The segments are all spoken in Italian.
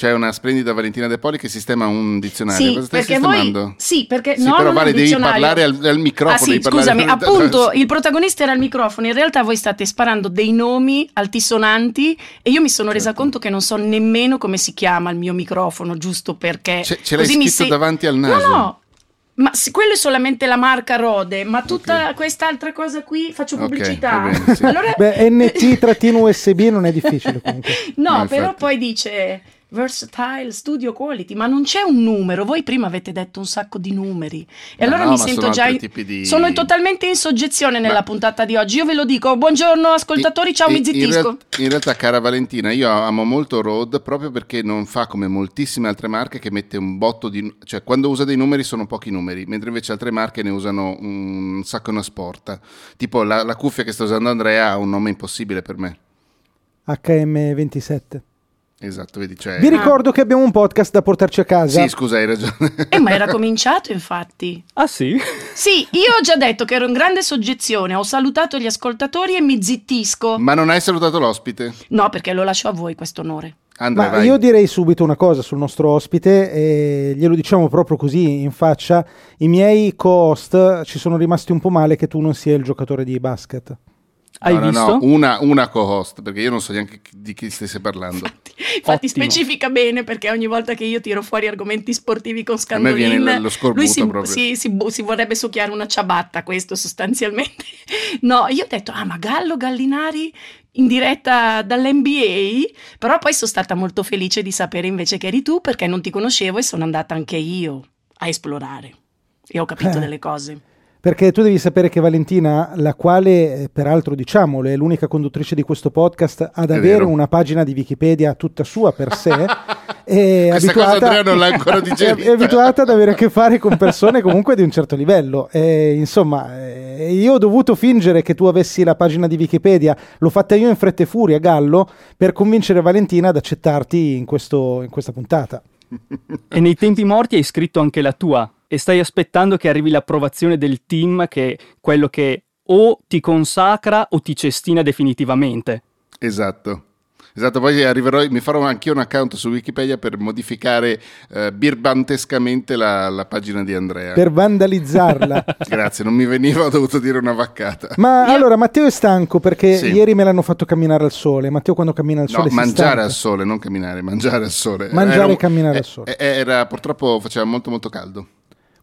C'è una splendida Valentina De Poli che sistema un dizionario. Sì, Cosa stai perché sistemando? voi sì, perché Sì, no, però non vale, devi dizionario. parlare al, al microfono. Ah sì, devi parlare- scusami, appunto, il protagonista era il microfono. In realtà voi state sparando dei nomi altisonanti e io mi sono resa Certo. conto che non so nemmeno come si chiama il mio microfono, giusto perché Ce, ce l'hai così mi scritto se- davanti al No, naso. no. Ma se- quello è solamente la marca Rode, ma tutta quest'altra cosa qui faccio pubblicità. va bene, sì. Allora Beh, NT-USB non è difficile comunque. No, No, però infatti. poi dice versatile studio quality, ma non c'è un numero. Voi prima avete detto un sacco di numeri. E No, allora no, mi sento già. in- di- Sono totalmente in soggezione nella Ma- puntata di oggi. Io ve lo dico. Buongiorno, ascoltatori. Ciao, In- mi in zittisco. real- In, realtà, cara Valentina, io amo molto Rode proprio perché non fa come moltissime altre marche che mette un botto di... cioè quando usa dei numeri sono pochi numeri, mentre invece altre marche ne usano un sacco una sporta. Tipo la, la cuffia che sta usando Andrea ha un nome impossibile per me. HM27. Esatto, vedi, cioè... Vi ricordo che abbiamo un podcast da portarci a casa. Sì, scusa, hai ragione. Eh, ma era cominciato, infatti. Ah sì? Sì, io ho già detto che ero in grande soggezione. Ho salutato gli ascoltatori e mi zittisco. Ma non hai salutato l'ospite? No, perché lo lascio a voi questo onore. Andrea, Ma vai. io direi subito una cosa sul nostro ospite, e glielo diciamo proprio così in faccia. I miei co-host ci sono rimasti un po' male che tu non sia il giocatore di basket. Hai No, visto? no, una, una co-host, perché io non so neanche di chi stesse parlando. Infatti Ottimo. specifica bene perché ogni volta che io tiro fuori argomenti sportivi con Scandolin lui si, si- si si vorrebbe succhiare una ciabatta questo sostanzialmente. No io ho detto ah ma Gallo Gallinari in diretta dall'NBA però poi sono stata molto felice di sapere invece che eri tu perché non ti conoscevo e sono andata anche io a esplorare. E ho capito Eh. delle cose Perché tu devi sapere che Valentina, la quale eh, peraltro diciamolo è l'unica conduttrice di questo podcast ad È avere vero. una pagina di Wikipedia tutta sua per sé, è abituata, Andrea non l'ha ancora è, è abituata ad avere a che fare con persone comunque di un certo livello. E, insomma, eh, io ho dovuto fingere che tu avessi la pagina di Wikipedia, l'ho fatta io in fretta e furia, Gallo, per convincere Valentina ad accettarti in, questo- in questa puntata. E nei tempi morti hai scritto anche la tua e stai aspettando che arrivi l'approvazione del team che è quello che o ti consacra o ti cestina definitivamente. Esatto. Esatto, poi arriverò, mi farò anch'io un account su Wikipedia per modificare eh, birbantescamente la, la pagina di Andrea. Per vandalizzarla. Grazie, non mi veniva, ho dovuto dire una vaccata. Ma Io- allora Matteo è stanco perché Sì. ieri me l'hanno fatto camminare al sole. Matteo quando cammina al No, sole si mangiare stanca. al sole, non camminare, mangiare al sole. Mangiare Era e camminare al sole. eh, Era, purtroppo faceva molto molto caldo.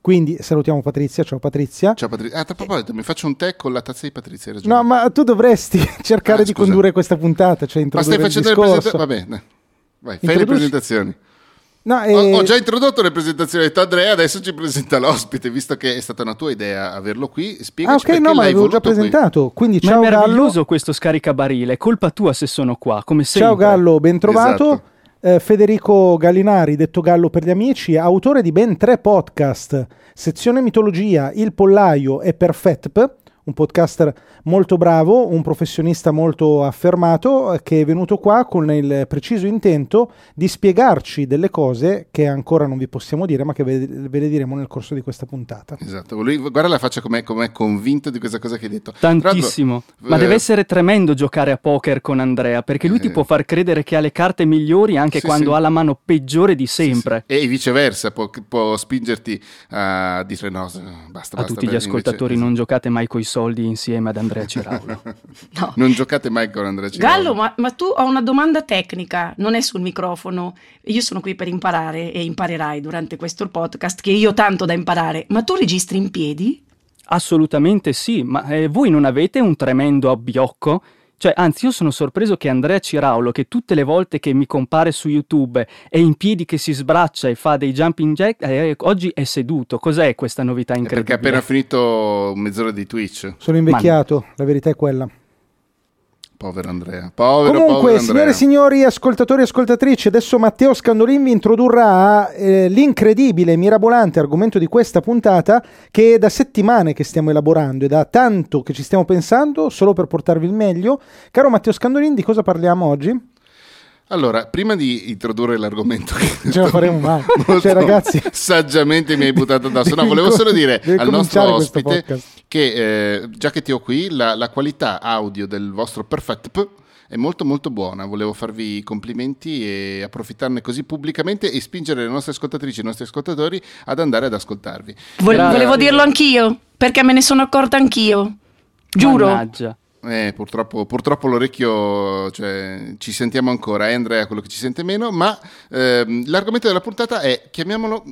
Quindi salutiamo Patrizia, ciao Patrizia. Ciao Patrizia. Ah, a proposito, mi faccio un tè con la tazza di Patrizia, ragione. No, ma tu dovresti cercare Ah, di condurre questa puntata, cioè Ma stai il facendo le presentazioni? Vabbè, dai. vai, fai le presentazioni. No, Ho, eh, ho già introdotto le presentazioni di Andrea, adesso ci presenta l'ospite, visto che è stata una tua idea averlo qui. Ah, Spiegaci ok, perché no, ma l'hai l'avevo già voluto qui. presentato. Quindi Ma ciao è Gallo. meraviglioso questo scaricabarile, è colpa tua se sono qua, come sempre. Ciao Gallo, ben trovato. Esatto. Eh, Federico Gallinari, detto Gallo per gli amici, autore di ben tre podcast, sezione mitologia, Il Pollaio e Perfetp, un podcaster molto bravo, un professionista molto affermato eh, che è venuto qua con il preciso intento di spiegarci delle cose che ancora non vi possiamo dire, ma che ve, ve le diremo nel corso di questa puntata. Esatto, lui, guarda la faccia com'è, com'è convinto di questa cosa che hai detto. Tantissimo. Ma eh, deve essere tremendo giocare a poker con Andrea, perché lui ti Eh. può far credere che ha le carte migliori anche Sì, quando sì. ha la mano peggiore di sempre. sì. E viceversa, può, può spingerti a dire no, basta, A basta. tutti gli ascoltatori, invece- non giocate mai coi soldi insieme ad Andrea Ciraulo. no Non giocate mai con Andrea Ciraulo. Gallo, ma, ma tu ho una domanda tecnica, non è sul microfono. Io sono qui per imparare e imparerai durante questo podcast, che io ho tanto da imparare. Ma tu registri in piedi? Assolutamente sì, ma eh, voi non avete un tremendo abbiocco? Cioè, anzi, io sono sorpreso che Andrea Ciraulo, che tutte le volte che mi compare su YouTube è in piedi che si sbraccia e fa dei jumping jack, eh, oggi è seduto. Cos'è questa novità È incredibile? perché ha appena finito mezz'ora di Twitch. Sono invecchiato, la verità è quella. Povero Andrea. Povero, Comunque, povero signore Andrea. e signori, ascoltatori e ascoltatrici, adesso Matteo Scandolin vi introdurrà eh, l'incredibile, mirabolante argomento di questa puntata che è da settimane che stiamo elaborando e da tanto che ci stiamo pensando solo per portarvi il meglio. Caro Matteo Scandolin, di cosa parliamo oggi? Allora, prima di introdurre l'argomento che Ce la faremo mai. Cioè, ragazzi, saggiamente mi hai buttato addosso. No, volevo solo dire al nostro ospite che eh, già che ti ho qui, la, la qualità audio del vostro Perfect P è molto molto buona. Volevo farvi i complimenti e approfittarne così pubblicamente e spingere le nostre ascoltatrici e i nostri ascoltatori ad andare ad ascoltarvi. Vol- volevo dirlo anch'io, perché me ne sono accorta anch'io. Giuro. Mannaggia. Eh, purtroppo, purtroppo l'orecchio, cioè, ci sentiamo ancora, è Andrea quello che ci sente meno, ma ehm, l'argomento della puntata è, chiamiamolo,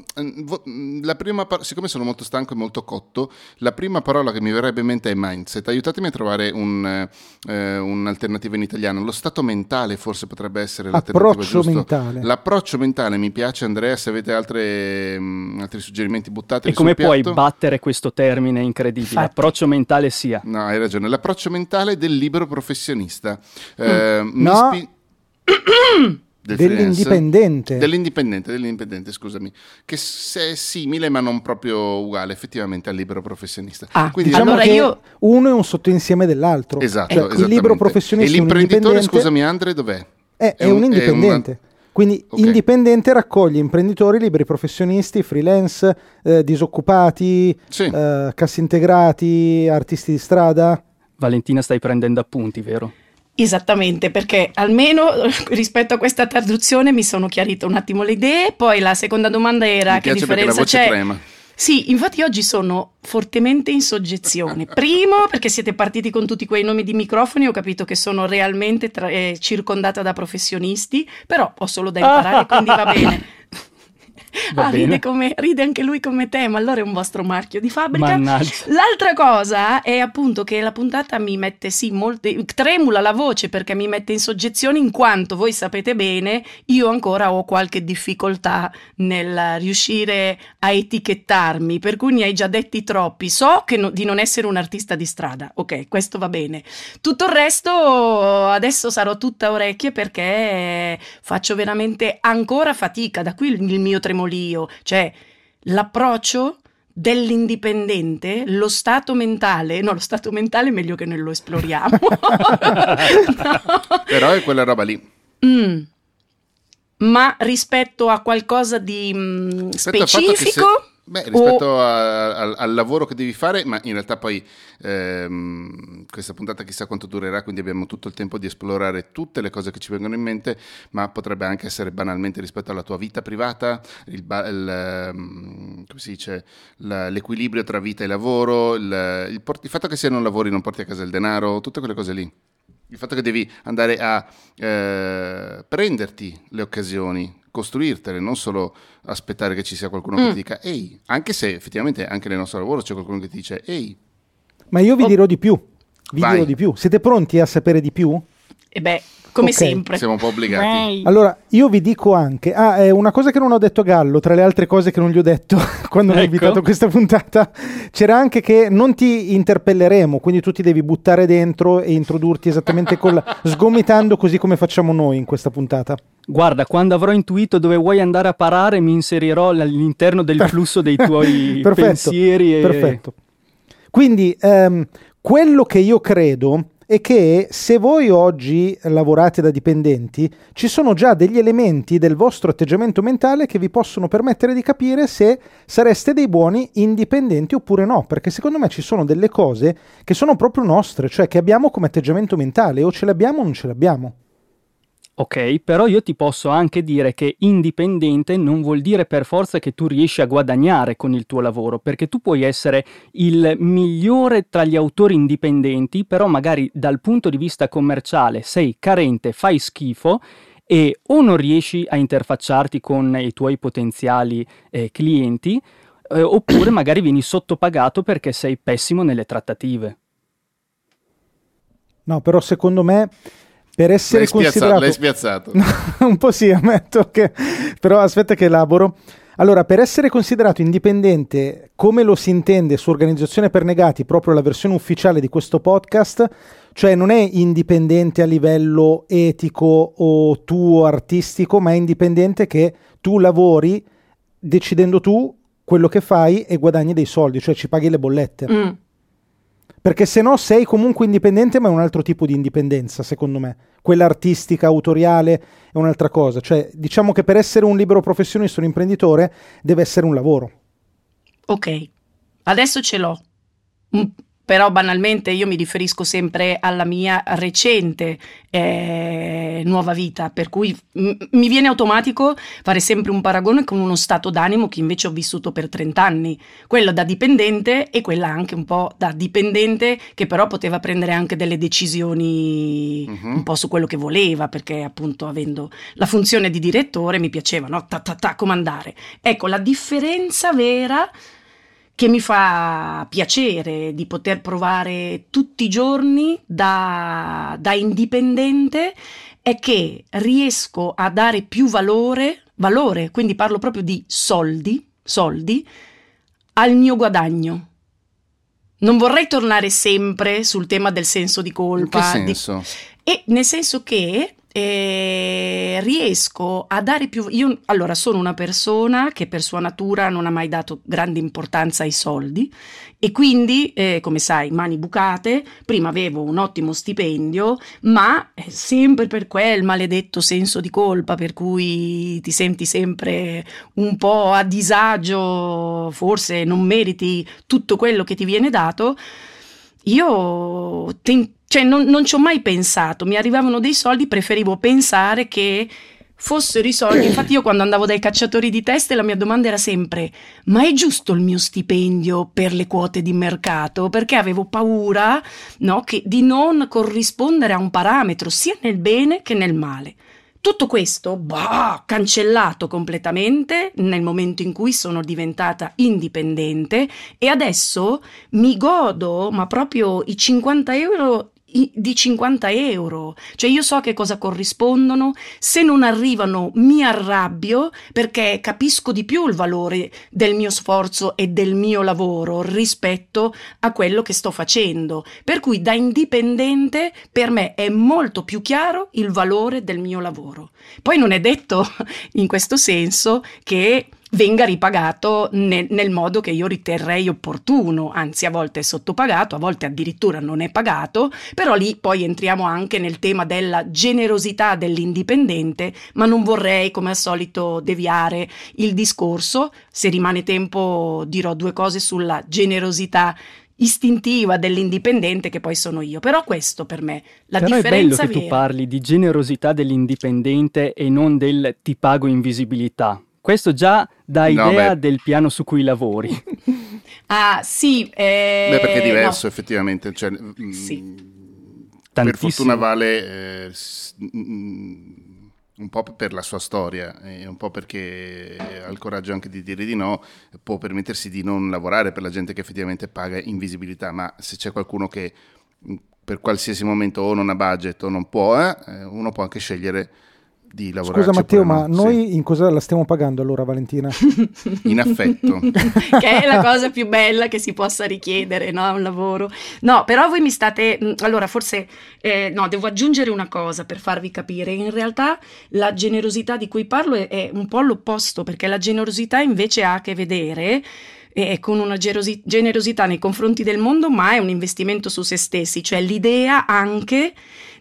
vo- la prima par- siccome sono molto stanco e molto cotto, la prima parola che mi verrebbe in mente è mindset. Aiutatemi a trovare un, eh, un'alternativa in italiano. Lo stato mentale forse potrebbe essere l'alternativa mentale. L'approccio mentale mi piace, Andrea, se avete altre, mm, altri suggerimenti buttateli E come sul puoi piatto. battere questo termine incredibile? Approccio mentale sia. No, hai ragione. L'approccio mentale del libero professionista. Eh, mi No. spi-. Dell'indipendente. Dell'indipendente, dell'indipendente, scusami. Che se è simile ma non proprio uguale effettivamente al libero professionista. Ah, Quindi Diciamo Allora che io- uno è un sottoinsieme dell'altro. Esatto, Cioè, il libero professionista E è l'imprenditore, scusami Andre, dov'è? È, È è un, un- è indipendente. una- Quindi Ok. indipendente raccoglie imprenditori, liberi professionisti, freelance, eh, disoccupati, Sì. eh, cassi integrati, artisti di strada. Valentina stai prendendo appunti, vero? Esattamente, perché almeno rispetto a questa traduzione mi sono chiarite un attimo le idee. Poi la seconda domanda era Mi che differenza voce c'è. trema. Sì, infatti oggi sono fortemente in soggezione. Primo, perché siete partiti con tutti quei nomi di microfoni, ho capito che sono realmente tra- eh, circondata da professionisti, però ho solo da imparare, quindi va bene. Ah, ride, come- ride anche lui come te, ma allora è un vostro marchio di fabbrica. Mannaggia. L'altra cosa è appunto che la puntata mi mette sì, molte, tremula la voce perché mi mette in soggezione in quanto voi sapete bene, io ancora ho qualche difficoltà nel riuscire a etichettarmi, per cui ne hai già detti troppi. So che no- di non essere un artista di strada, ok, questo va bene. Tutto il resto adesso sarò tutta orecchie perché faccio veramente ancora fatica, da qui il mio tremolio, cioè l'approccio dell'indipendente, lo stato mentale, no, lo stato mentale è meglio che non lo esploriamo. No. Però è quella roba lì. Mm. Ma rispetto a qualcosa di mm, che se- specifico? Beh, o- rispetto a- al, lavoro che devi fare, ma in realtà poi ehm, questa puntata chissà quanto durerà, quindi abbiamo tutto il tempo di esplorare tutte le cose che ci vengono in mente, ma potrebbe anche essere banalmente rispetto alla tua vita privata, il, il, ehm, come si dice, la- l'equilibrio tra vita e lavoro, il, il port- il fatto che se non lavori non porti a casa il denaro, tutte quelle cose lì. Il fatto che devi andare a eh, prenderti le occasioni, costruirtele, non solo aspettare che ci sia qualcuno che Mm. ti dica ehi, anche se effettivamente anche nel nostro lavoro c'è qualcuno che ti dice ehi, Ma io vi Oh. dirò di più. Vi Vai. dirò di più. Siete pronti a sapere di più? E beh, come Ok. sempre. siamo un po' obbligati. Allora, io vi dico anche, ah, è una cosa che non ho detto a Gallo, tra le altre cose che non gli ho detto quando mi ha Ecco. invitato a questa puntata, c'era anche che non ti interpelleremo, quindi tu ti devi buttare dentro e introdurti esattamente col sgomitando così come facciamo noi in questa puntata. Guarda, quando avrò intuito dove vuoi andare a parare, mi inserirò all'interno del flusso dei tuoi Perfetto, pensieri. E... Perfetto. Quindi ehm, quello che io credo è che se voi oggi lavorate da dipendenti, ci sono già degli elementi del vostro atteggiamento mentale che vi possono permettere di capire se sareste dei buoni indipendenti oppure no, perché secondo me ci sono delle cose che sono proprio nostre, cioè che abbiamo come atteggiamento mentale, o ce l'abbiamo o non ce l'abbiamo. Ok, però io ti posso anche dire che indipendente non vuol dire per forza che tu riesci a guadagnare con il tuo lavoro, perché tu puoi essere il migliore tra gli autori indipendenti, però magari dal punto di vista commerciale sei carente, fai schifo e o non riesci a interfacciarti con i tuoi potenziali eh, clienti, eh, oppure magari vieni sottopagato perché sei pessimo nelle trattative. No, però secondo me per essere L'hai spiazzato, considerato l'hai spiazzato. un po' sì, ammetto che però aspetta che elaboro. Allora, per essere considerato indipendente, come lo si intende su Organizzazione per Negati, proprio la versione ufficiale di questo podcast, cioè non è indipendente a livello etico o tuo artistico, ma è indipendente che tu lavori decidendo tu quello che fai e guadagni dei soldi, cioè ci paghi le bollette. Mm. Perché se no sei comunque indipendente, ma è un altro tipo di indipendenza, secondo me. Quella artistica, autoriale, è un'altra cosa. Cioè, diciamo che per essere un libero professionista, un imprenditore, deve essere un lavoro. Ok, adesso ce l'ho. Però banalmente io mi riferisco sempre alla mia recente eh, nuova vita, per cui m- mi viene automatico fare sempre un paragone con uno stato d'animo che invece ho vissuto per 30 anni, quello da dipendente e quella anche un po' da dipendente che però poteva prendere anche delle decisioni uh-huh. un po' su quello che voleva, perché appunto avendo la funzione di direttore mi piaceva, no? Ta, ta, ta, comandare. Ecco, la differenza vera che mi fa piacere di poter provare tutti i giorni da, da indipendente è che riesco a dare più valore, valore, quindi parlo proprio di soldi, soldi, al mio guadagno. Non vorrei tornare sempre sul tema del senso di colpa. In che senso? Di... E nel senso che e riesco a dare più... Io allora sono una persona che per sua natura non ha mai dato grande importanza ai soldi e quindi, eh, come sai, mani bucate, prima avevo un ottimo stipendio, ma eh, sempre per quel maledetto senso di colpa per cui ti senti sempre un po' a disagio, forse non meriti tutto quello che ti viene dato, io tentavo cioè non, non ci ho mai pensato, mi arrivavano dei soldi, preferivo pensare che fossero i soldi. Infatti, io quando andavo dai cacciatori di teste, la mia domanda era sempre: ma è giusto il mio stipendio per le quote di mercato? Perché avevo paura no, che, di non corrispondere a un parametro sia nel bene che nel male. Tutto questo, bah, cancellato completamente nel momento in cui sono diventata indipendente e adesso mi godo, ma proprio i 50 euro di 50 euro. Cioè io so che cosa corrispondono, se non arrivano mi arrabbio perché capisco di più il valore del mio sforzo e del mio lavoro rispetto a quello che sto facendo. Per cui da indipendente per me è molto più chiaro il valore del mio lavoro. Poi non è detto in questo senso che venga ripagato nel, nel, modo che io riterrei opportuno, anzi a volte è sottopagato, a volte addirittura non è pagato, però lì poi entriamo anche nel tema della generosità dell'indipendente, ma non vorrei come al solito deviare il discorso, se rimane tempo dirò due cose sulla generosità istintiva dell'indipendente che poi sono io. Però questo per me la Però differenza è bello che vera. tu parli di generosità dell'indipendente e non del ti pago invisibilità. Questo già dà No, idea beh. del piano su cui lavori. Ah, sì, eh, Beh, perché è diverso no. effettivamente. Cioè, mm, Sì. Per Tantissimo. fortuna Vale, eh, s- mm, un po' per la sua storia e un po' perché ha il coraggio anche di dire di no, può permettersi di non lavorare per la gente che effettivamente paga invisibilità, ma se c'è qualcuno che mm, per qualsiasi momento o non ha budget o non può, eh, uno può anche scegliere di lavorare. Scusa Matteo, ma noi in cosa la stiamo pagando allora Valentina? in affetto. che è la cosa più bella che si possa richiedere no, un lavoro. No, però voi mi state. mh, Allora, forse eh, no, devo aggiungere una cosa per farvi capire. In realtà la generosità di cui parlo è, è un po' l'opposto, perché la generosità invece ha a che vedere. eh, con una gerosi- generosità nei confronti del mondo, ma è un investimento su se stessi, cioè l'idea anche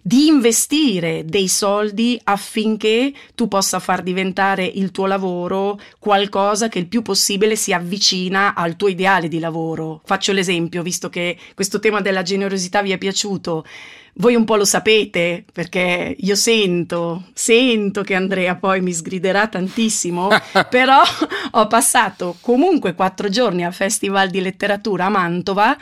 di investire dei soldi affinché tu possa far diventare il tuo lavoro qualcosa che il più possibile si avvicina al tuo ideale di lavoro. Faccio l'esempio, visto che questo tema della generosità vi è piaciuto. Voi un po' lo sapete perché io sento, sento che Andrea poi mi sgriderà tantissimo, però ho passato comunque quattro giorni al Festival di Letteratura a Mantova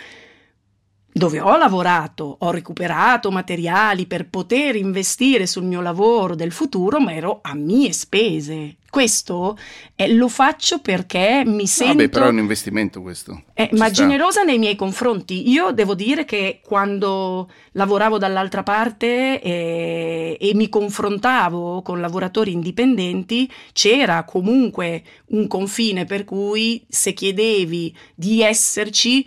dove ho lavorato, ho recuperato materiali per poter investire sul mio lavoro del futuro, ma ero a mie spese. Questo eh, lo faccio perché mi sento... Vabbè, però è un investimento questo. Eh, ma sta. generosa nei miei confronti. Io devo dire che quando lavoravo dall'altra parte eh, e mi confrontavo con lavoratori indipendenti, c'era comunque un confine per cui se chiedevi di esserci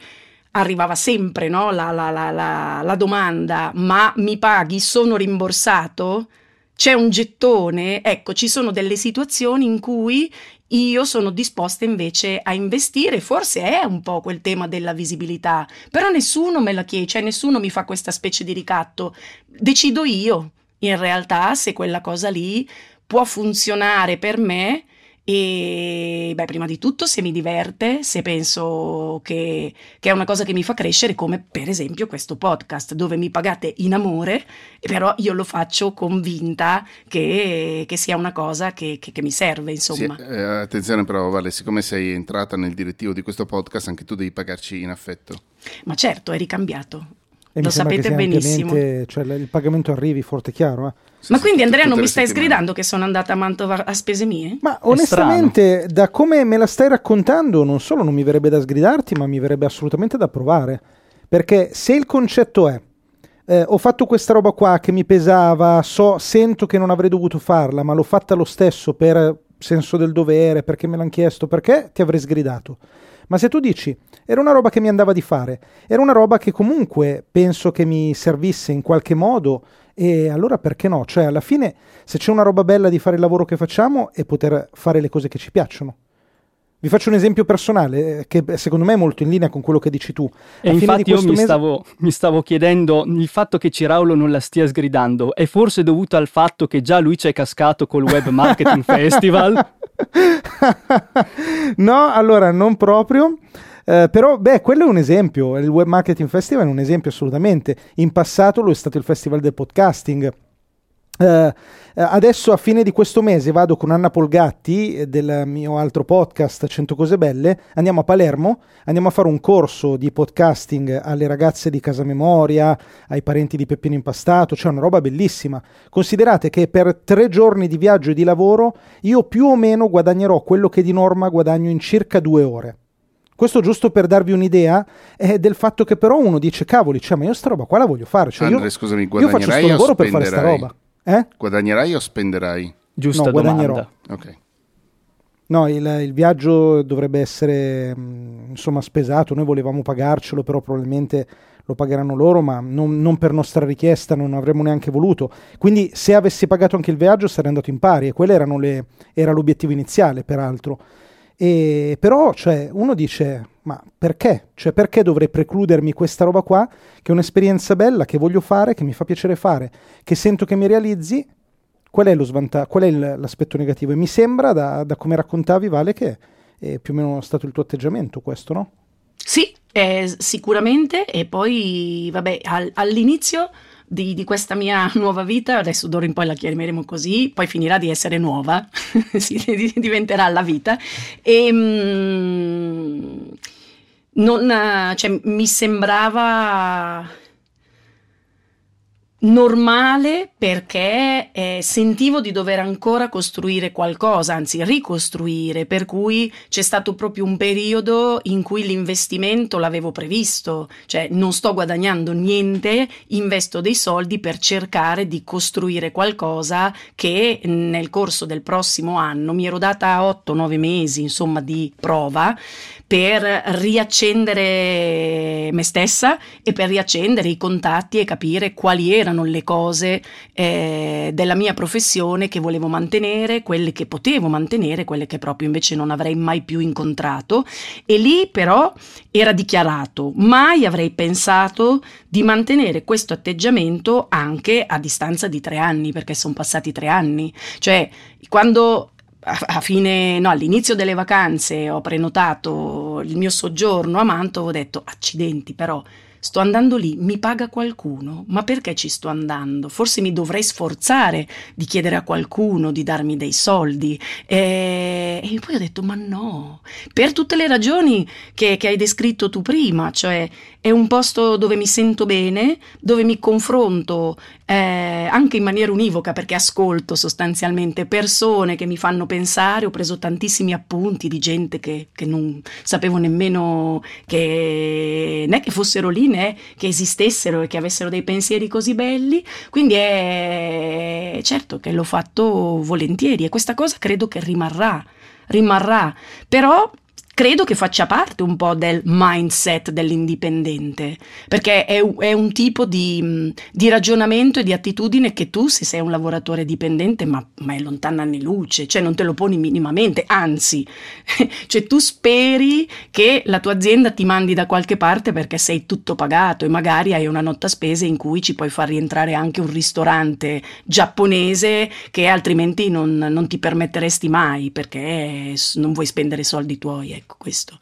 arrivava sempre no, la, la- la- la- domanda, ma mi paghi, sono rimborsato? C'è un gettone? Ecco, ci sono delle situazioni in cui io sono disposta invece a investire, forse è un po' quel tema della visibilità, però nessuno me la chiede, cioè nessuno mi fa questa specie di ricatto, decido io in realtà se quella cosa lì può funzionare per me E beh, prima di tutto se mi diverte, se penso che, che, è una cosa che mi fa crescere, come per esempio questo podcast, dove mi pagate in amore, però io lo faccio convinta che, che sia una cosa che, che mi serve, insomma. Sì, eh, attenzione però, Vale, siccome sei entrata nel direttivo di questo podcast, anche tu devi pagarci in affetto. Ma certo, è ricambiato. E Lo sapete benissimo. Cioè, il pagamento arrivi forte chiaro. Eh? Ma quindi Andrea non mi stai settimane. sgridando che sono andata a Mantova a spese mie? Ma onestamente, da come me la stai raccontando, non solo non mi verrebbe da sgridarti, ma mi verrebbe assolutamente da provare. Perché se il concetto è eh, ho fatto questa roba qua che mi pesava, so, sento che non avrei dovuto farla, ma l'ho fatta lo stesso per senso del dovere, perché me l'hanno chiesto, perché ti avrei sgridato. Ma se tu dici, era una roba che mi andava di fare, era una roba che comunque penso che mi servisse in qualche modo, e allora perché no? Cioè, alla fine, se c'è una roba bella di fare il lavoro che facciamo, è poter fare le cose che ci piacciono. Vi faccio un esempio personale eh, che secondo me è molto in linea con quello che dici tu. A e infatti io mi, mese... stavo, mi, stavo, chiedendo il fatto che Ciraulo non la stia sgridando è forse dovuto al fatto che già lui ci è cascato col Web Marketing Festival? no, allora non proprio. Uh, però, beh, quello è un esempio. Il Web Marketing Festival è un esempio assolutamente. In passato lo è stato il Festival del Podcasting. Uh, adesso a fine di questo mese vado con Anna Polgatti del mio altro podcast 100 cose belle, andiamo a Palermo, andiamo a fare un corso di podcasting alle ragazze di Casa Memoria, ai parenti di Peppino Impastato, cioè una roba bellissima. Considerate che per tre giorni di viaggio e di lavoro io più o meno guadagnerò quello che di norma guadagno in circa due ore. Questo giusto per darvi un'idea eh, del fatto che però uno dice cavoli, cioè ma io sta roba qua la voglio fare, cioè, Andre, io, scusami, io faccio questo lavoro per fare sta roba. Eh? Guadagnerai o spenderai? Giusta no, guadagnerò. domanda. Ok. No, il, il, viaggio dovrebbe essere mh, insomma spesato, noi volevamo pagarcelo, però probabilmente lo pagheranno loro, ma non, non, per nostra richiesta, non avremmo neanche voluto. Quindi se avessi pagato anche il viaggio sarei andato in pari e quello le, era l'obiettivo iniziale, peraltro. E, però cioè, uno dice, ma perché? Cioè, perché dovrei precludermi questa roba qua, che è un'esperienza bella, che voglio fare, che mi fa piacere fare, che sento che mi realizzi? Qual è, svanta- qual è il, l'aspetto negativo? E mi sembra, da, da come raccontavi, Vale, che è più o meno stato il tuo atteggiamento questo, no? Sì, eh, sicuramente. E poi, vabbè, al, all'inizio di, di, questa mia nuova vita, adesso d'ora in poi la chiameremo così, poi finirà di essere nuova, diventerà la vita. E, mm, non, cioè, mi sembrava normale perché eh, sentivo di dover ancora costruire qualcosa, anzi ricostruire, per cui c'è stato proprio un periodo in cui l'investimento l'avevo previsto, cioè non sto guadagnando niente, investo dei soldi per cercare di costruire qualcosa che nel corso del prossimo anno mi ero data 8-9 mesi, insomma, di prova per riaccendere me stessa e per riaccendere i contatti e capire quali erano le cose eh, della mia professione che volevo mantenere, quelle che potevo mantenere, quelle che proprio invece non avrei mai più incontrato. E lì però era dichiarato, mai avrei pensato di mantenere questo atteggiamento anche a distanza di tre anni, perché sono passati tre anni. Cioè, quando a, fine, no, all'inizio delle vacanze ho prenotato il mio soggiorno a Mantova, ho detto accidenti però Sto andando lì, mi paga qualcuno, ma perché ci sto andando? Forse mi dovrei sforzare di chiedere a qualcuno di darmi dei soldi. E, e poi ho detto, ma no, per tutte le ragioni che, che hai descritto tu prima, cioè è un posto dove mi sento bene, dove mi confronto eh, anche in maniera univoca perché ascolto sostanzialmente persone che mi fanno pensare, ho preso tantissimi appunti di gente che, che non sapevo nemmeno che, né che fossero lì né che esistessero e che avessero dei pensieri così belli, quindi è certo che l'ho fatto volentieri e questa cosa credo che rimarrà, rimarrà, però credo che faccia parte un po' del mindset dell'indipendente, perché è, è un tipo di, di, ragionamento e di attitudine che tu, se sei un lavoratore dipendente, ma, ma è lontana anni luce, cioè non te lo poni minimamente, anzi, cioè tu speri che la tua azienda ti mandi da qualche parte perché sei tutto pagato e magari hai una nota spese in cui ci puoi far rientrare anche un ristorante giapponese che altrimenti non, non ti permetteresti mai perché non vuoi spendere soldi tuoi. Ecco questo.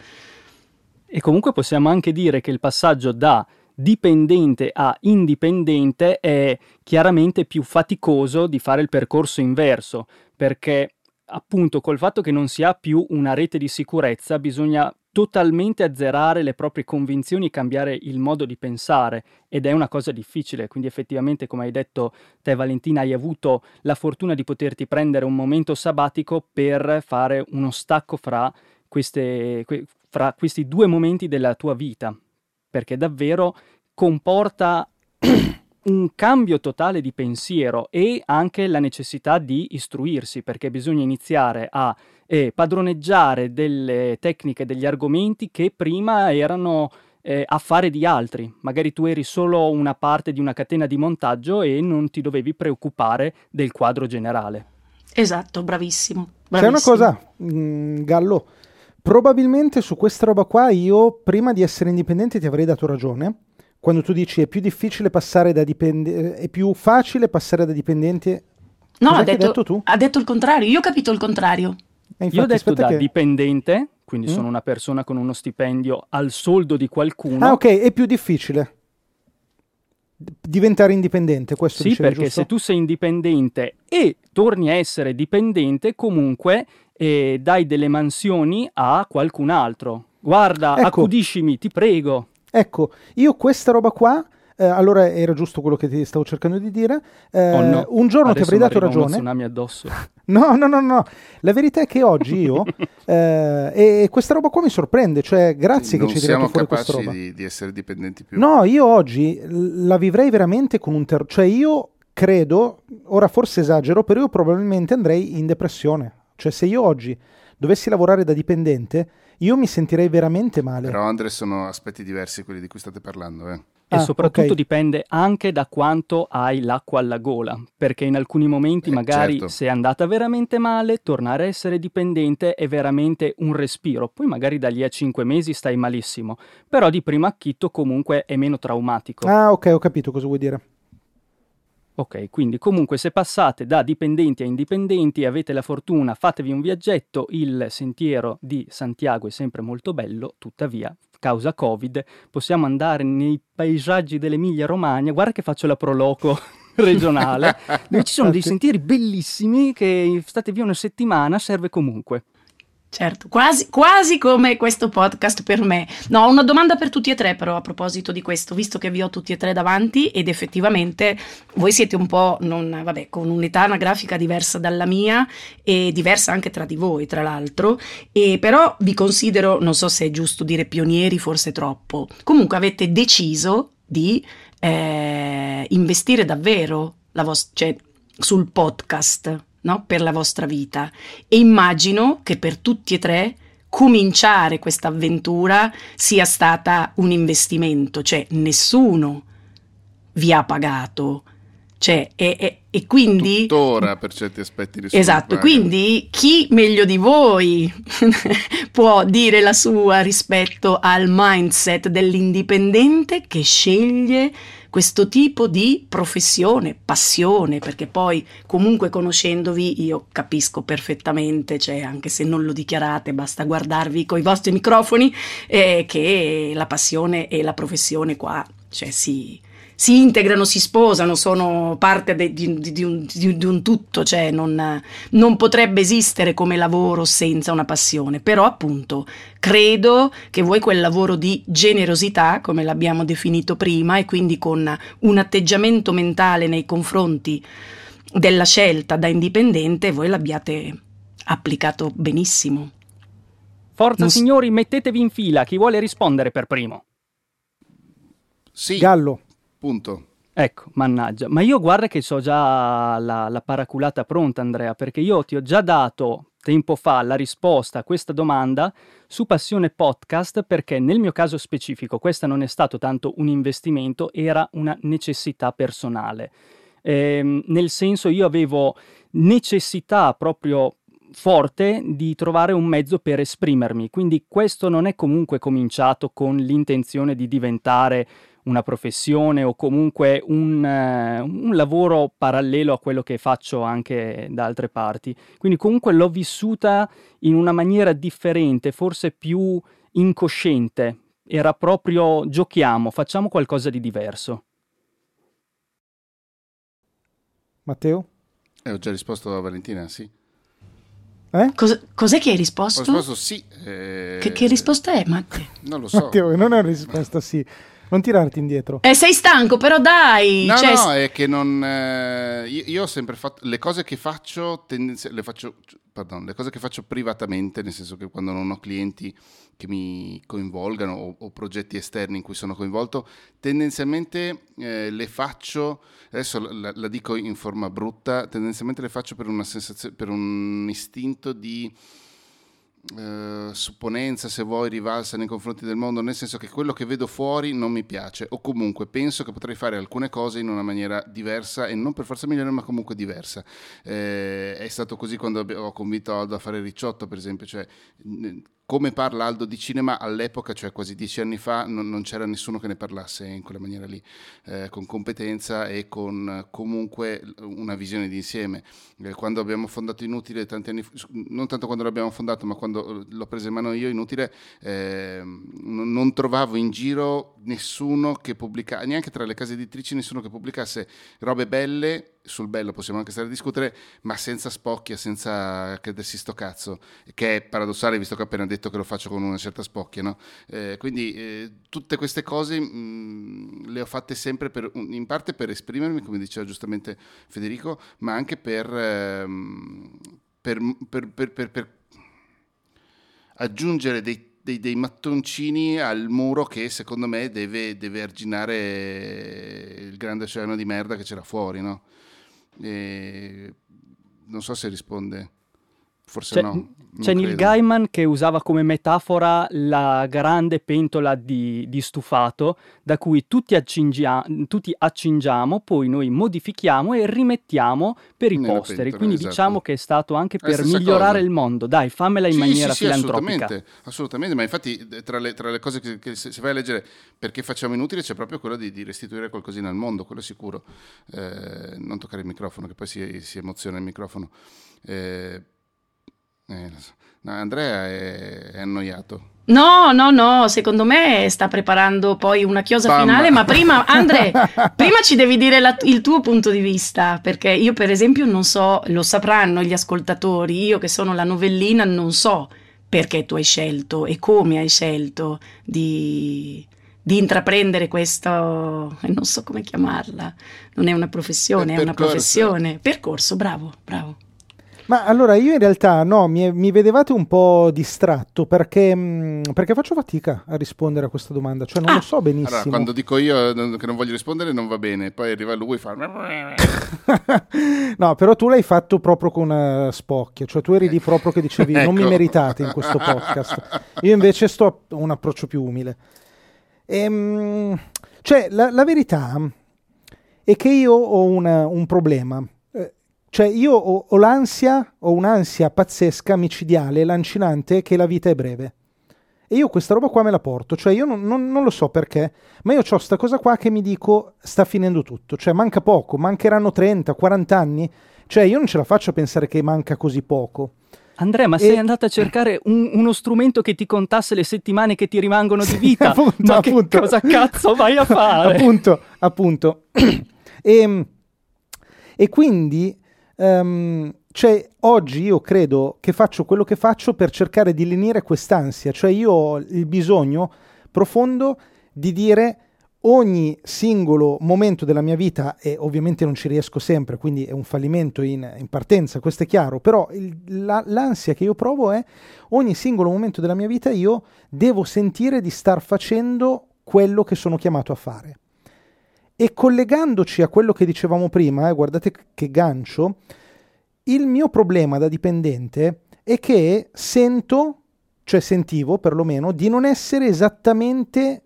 E comunque possiamo anche dire che il passaggio da dipendente a indipendente è chiaramente più faticoso di fare il percorso inverso, perché appunto col fatto che non si ha più una rete di sicurezza bisogna totalmente azzerare le proprie convinzioni e cambiare il modo di pensare ed è una cosa difficile, quindi effettivamente come hai detto te Valentina hai avuto la fortuna di poterti prendere un momento sabbatico per fare uno stacco fra queste, que, fra questi due momenti della tua vita, perché davvero comporta un cambio totale di pensiero e anche la necessità di istruirsi, perché bisogna iniziare a eh, padroneggiare delle tecniche, degli argomenti che prima erano eh, affare di altri. Magari tu eri solo una parte di una catena di montaggio e non ti dovevi preoccupare del quadro generale. Esatto, bravissimo. bravissimo. C'è una cosa, mh, mm, Gallo, Probabilmente su questa roba qua io, prima di essere indipendente, ti avrei dato ragione. Quando tu dici è più difficile passare da dipendenti, è più facile passare da dipendenti. No, ha detto, detto, tu? ha detto il contrario. Io ho capito il contrario. Infatti, io ho detto da che... dipendente, quindi mm? sono una persona con uno stipendio al soldo di qualcuno. Ah, ok, è più difficile diventare indipendente. Questo sì, perché giusto? se tu sei indipendente e torni a essere dipendente, comunque e dai delle mansioni a qualcun altro. Guarda, ecco, accudiscimi, ti prego. Ecco, io questa roba qua, eh, allora era giusto quello che ti stavo cercando di dire. Eh, oh no. Un giorno Adesso ti avrei dato ragione. Un tsunami addosso. no, no, no, no. La verità è che oggi io, eh, e, questa roba qua mi sorprende, cioè grazie non che ci hai tirato fuori questa roba. Di, di essere dipendenti più. No, io oggi la vivrei veramente con un terrore, cioè io credo, ora forse esagero, però io probabilmente andrei in depressione cioè se io oggi dovessi lavorare da dipendente, io mi sentirei veramente male. Però Andre sono aspetti diversi quelli di cui state parlando, eh. E ah, soprattutto okay. dipende anche da quanto hai l'acqua alla gola, perché in alcuni momenti eh, magari certo. se è andata veramente male, tornare a essere dipendente è veramente un respiro, poi magari da lì a 5 mesi stai malissimo, però di primo acchitto comunque è meno traumatico. Ah ok, ho capito cosa vuoi dire. Ok, quindi comunque se passate da dipendenti a indipendenti avete la fortuna, fatevi un viaggetto, il sentiero di Santiago è sempre molto bello, tuttavia, causa Covid, possiamo andare nei paesaggi dell'Emilia Romagna, guarda che faccio la proloco regionale, dove ci sono dei sentieri bellissimi che state via una settimana, serve comunque. Certo, quasi, quasi, come questo podcast per me. No, ho una domanda per tutti e tre però a proposito di questo, visto che vi ho tutti e tre davanti ed effettivamente voi siete un po', non, vabbè, con un'età anagrafica diversa dalla mia e diversa anche tra di voi, tra l'altro, e però vi considero, non so se è giusto dire pionieri, forse troppo. Comunque avete deciso di eh, investire davvero la vostra, cioè, sul podcast no? per la vostra vita e immagino che per tutti e tre cominciare questa avventura sia stata un investimento, cioè nessuno vi ha pagato. Cioè, e, e, e quindi... Tuttora per certi aspetti di Esatto, quindi chi meglio di voi può dire la sua rispetto al mindset dell'indipendente che sceglie questo tipo di professione, passione, perché poi comunque conoscendovi io capisco perfettamente, cioè anche se non lo dichiarate, basta guardarvi con i vostri microfoni, eh, che la passione e la professione qua, cioè si si integrano, si sposano, sono parte de, di, di, un, di, di, un, tutto, cioè non, non, potrebbe esistere come lavoro senza una passione, però appunto credo che voi quel lavoro di generosità, come l'abbiamo definito prima, e quindi con un atteggiamento mentale nei confronti della scelta da indipendente, voi l'abbiate applicato benissimo. Forza non signori, mettetevi in fila, chi vuole rispondere per primo? Sì. Gallo. Punto. Ecco, mannaggia. Ma io guarda che so già la, la, paraculata pronta, Andrea, perché io ti ho già dato tempo fa la risposta a questa domanda su Passione Podcast perché nel mio caso specifico questo non è stato tanto un investimento, era una necessità personale. Eh, nel senso io avevo necessità proprio forte di trovare un mezzo per esprimermi, quindi questo non è comunque cominciato con l'intenzione di diventare una professione o comunque un, uh, un, lavoro parallelo a quello che faccio anche da altre parti. Quindi comunque l'ho vissuta in una maniera differente, forse più incosciente. Era proprio giochiamo, facciamo qualcosa di diverso. Matteo? Eh, ho già risposto a Valentina, sì. Eh? Cos- cos'è che hai risposto? Ho risposto sì. Eh... Che, che, risposta è, Matteo? Non lo so. Matteo, non è una risposta sì. Non tirarti indietro. Eh, sei stanco, però dai. No, cioè... no, è che non. Eh, io, io, ho sempre fatto. Le cose che faccio, tendenzi- le faccio. Pardon, le cose che faccio privatamente, nel senso che quando non ho clienti che mi coinvolgano o, o progetti esterni in cui sono coinvolto, tendenzialmente eh, le faccio. Adesso la, la, dico in forma brutta. Tendenzialmente le faccio per una sensazione, per un istinto di eh, supponenza, se vuoi, rivalsa nei confronti del mondo, nel senso che quello che vedo fuori non mi piace, o comunque penso che potrei fare alcune cose in una maniera diversa e non per forza migliore, ma comunque diversa. Eh, è stato così quando ho convinto Aldo a fare Ricciotto, per esempio, cioè come parla Aldo di cinema all'epoca, cioè quasi dieci anni fa, non, non c'era nessuno che ne parlasse in quella maniera lì, eh, con competenza e con comunque una visione d'insieme. Eh, quando abbiamo fondato Inutile, tanti anni non tanto quando l'abbiamo fondato, ma quando l'ho preso in mano io, Inutile, eh, non, trovavo in giro nessuno che pubblicasse, neanche tra le case editrici, nessuno che pubblicasse robe belle sul bello possiamo anche stare a discutere, ma senza spocchia, senza credersi sto cazzo, che è paradossale visto che ho appena detto che lo faccio con una certa spocchia, no? eh, quindi eh, tutte queste cose mh, mm, le ho fatte sempre per, in parte per esprimermi, come diceva giustamente Federico, ma anche per, ehm, per, per aggiungere dei dei, dei, mattoncini al muro che secondo me deve, deve arginare il grande oceano di merda che c'era fuori, no? E non so se risponde. Forse c'è, no. C'è Neil Gaiman che usava come metafora la grande pentola di, di stufato da cui tutti, accingia, tutti, accingiamo, poi noi modifichiamo e rimettiamo per i Nella posteri. Pentola, Quindi esatto. diciamo che è stato anche per migliorare cosa. il mondo. Dai, fammela in sì, maniera sì, filantropica. Assolutamente, assolutamente, ma infatti tra le, tra le cose che, che, se vai a leggere perché facciamo inutile c'è proprio quello di, di restituire qualcosina al mondo, quello è sicuro. Eh, non toccare il microfono, che poi si, si emoziona il microfono. Eh, eh, no, Andrea è, è, annoiato. No, no, no, secondo me sta preparando poi una chiosa Bam. finale, ma prima, Andre, prima ci devi dire la, il tuo punto di vista, perché io per esempio non so, lo sapranno gli ascoltatori, io che sono la novellina non so perché tu hai scelto e come hai scelto di, di intraprendere questo, non so come chiamarla, non è una professione, è, è una professione, percorso, bravo, bravo. Ma allora io in realtà no, mi, mi vedevate un po' distratto perché, mm, perché, faccio fatica a rispondere a questa domanda, cioè non ah. lo so benissimo. Allora, quando dico io che non voglio rispondere non va bene, poi arriva lui e fa... no, però tu l'hai fatto proprio con una spocchia, cioè tu eri lì proprio che dicevi ecco. non mi ecco. meritate in questo podcast. Io invece sto a un approccio più umile. Ehm, cioè la, la, verità è che io ho una, un problema cioè io ho, ho l'ansia, ho un'ansia pazzesca, micidiale, lancinante, che la vita è breve. E io questa roba qua me la porto, cioè io non, non, non lo so perché, ma io ho questa cosa qua che mi dico sta finendo tutto, cioè manca poco, mancheranno 30, 40 anni, cioè io non ce la faccio a pensare che manca così poco. Andrea, ma e... sei andato a cercare un, uno strumento che ti contasse le settimane che ti rimangono di vita? appunto, ma appunto. cosa cazzo vai a fare? appunto, appunto. e, e quindi Um, cioè, oggi io credo che faccio quello che faccio per cercare di lenire quest'ansia, cioè io ho il bisogno profondo di dire ogni singolo momento della mia vita, e ovviamente non ci riesco sempre, quindi è un fallimento in, in partenza, questo è chiaro, però il, la, l'ansia che io provo è ogni singolo momento della mia vita io devo sentire di star facendo quello che sono chiamato a fare. E collegandoci a quello che dicevamo prima, eh, guardate che gancio, il mio problema da dipendente è che sento, cioè sentivo perlomeno, di non essere esattamente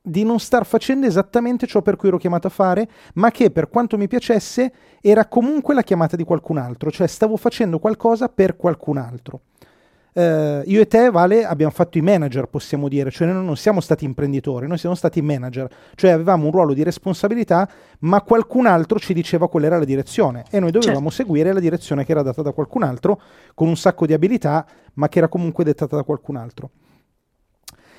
di non star facendo esattamente ciò per cui ero chiamato a fare, ma che per quanto mi piacesse era comunque la chiamata di qualcun altro, cioè stavo facendo qualcosa per qualcun altro. Uh, io e te, Vale, abbiamo fatto i manager, possiamo dire, cioè noi non siamo stati imprenditori, noi siamo stati manager, cioè avevamo un ruolo di responsabilità, ma qualcun altro ci diceva qual era la direzione e noi dovevamo certo. seguire la direzione che era data da qualcun altro, con un sacco di abilità, ma che era comunque dettata da qualcun altro.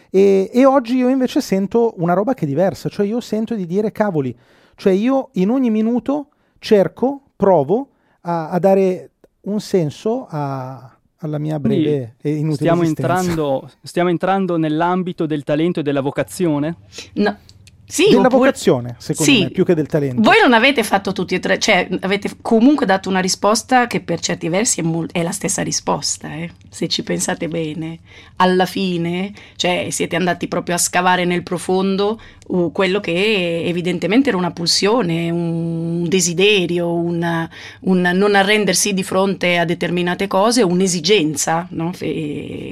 E, e, oggi io invece sento una roba che è diversa, cioè io sento di dire cavoli, cioè io in ogni minuto cerco, provo a, a dare un senso a, alla mia breve e inutile stiamo entrando, stiamo entrando nell'ambito del talento e della vocazione? No, sì, della oppure... vocazione, secondo sì. me, più che del talento. Voi non avete fatto tutti e tre, cioè avete comunque dato una risposta che per certi versi è, mol- è la stessa risposta, eh? se ci pensate bene. Alla fine, cioè siete andati proprio a scavare nel profondo uh, quello che evidentemente era una pulsione, un desiderio, una, un non arrendersi di fronte a determinate cose, un'esigenza. No?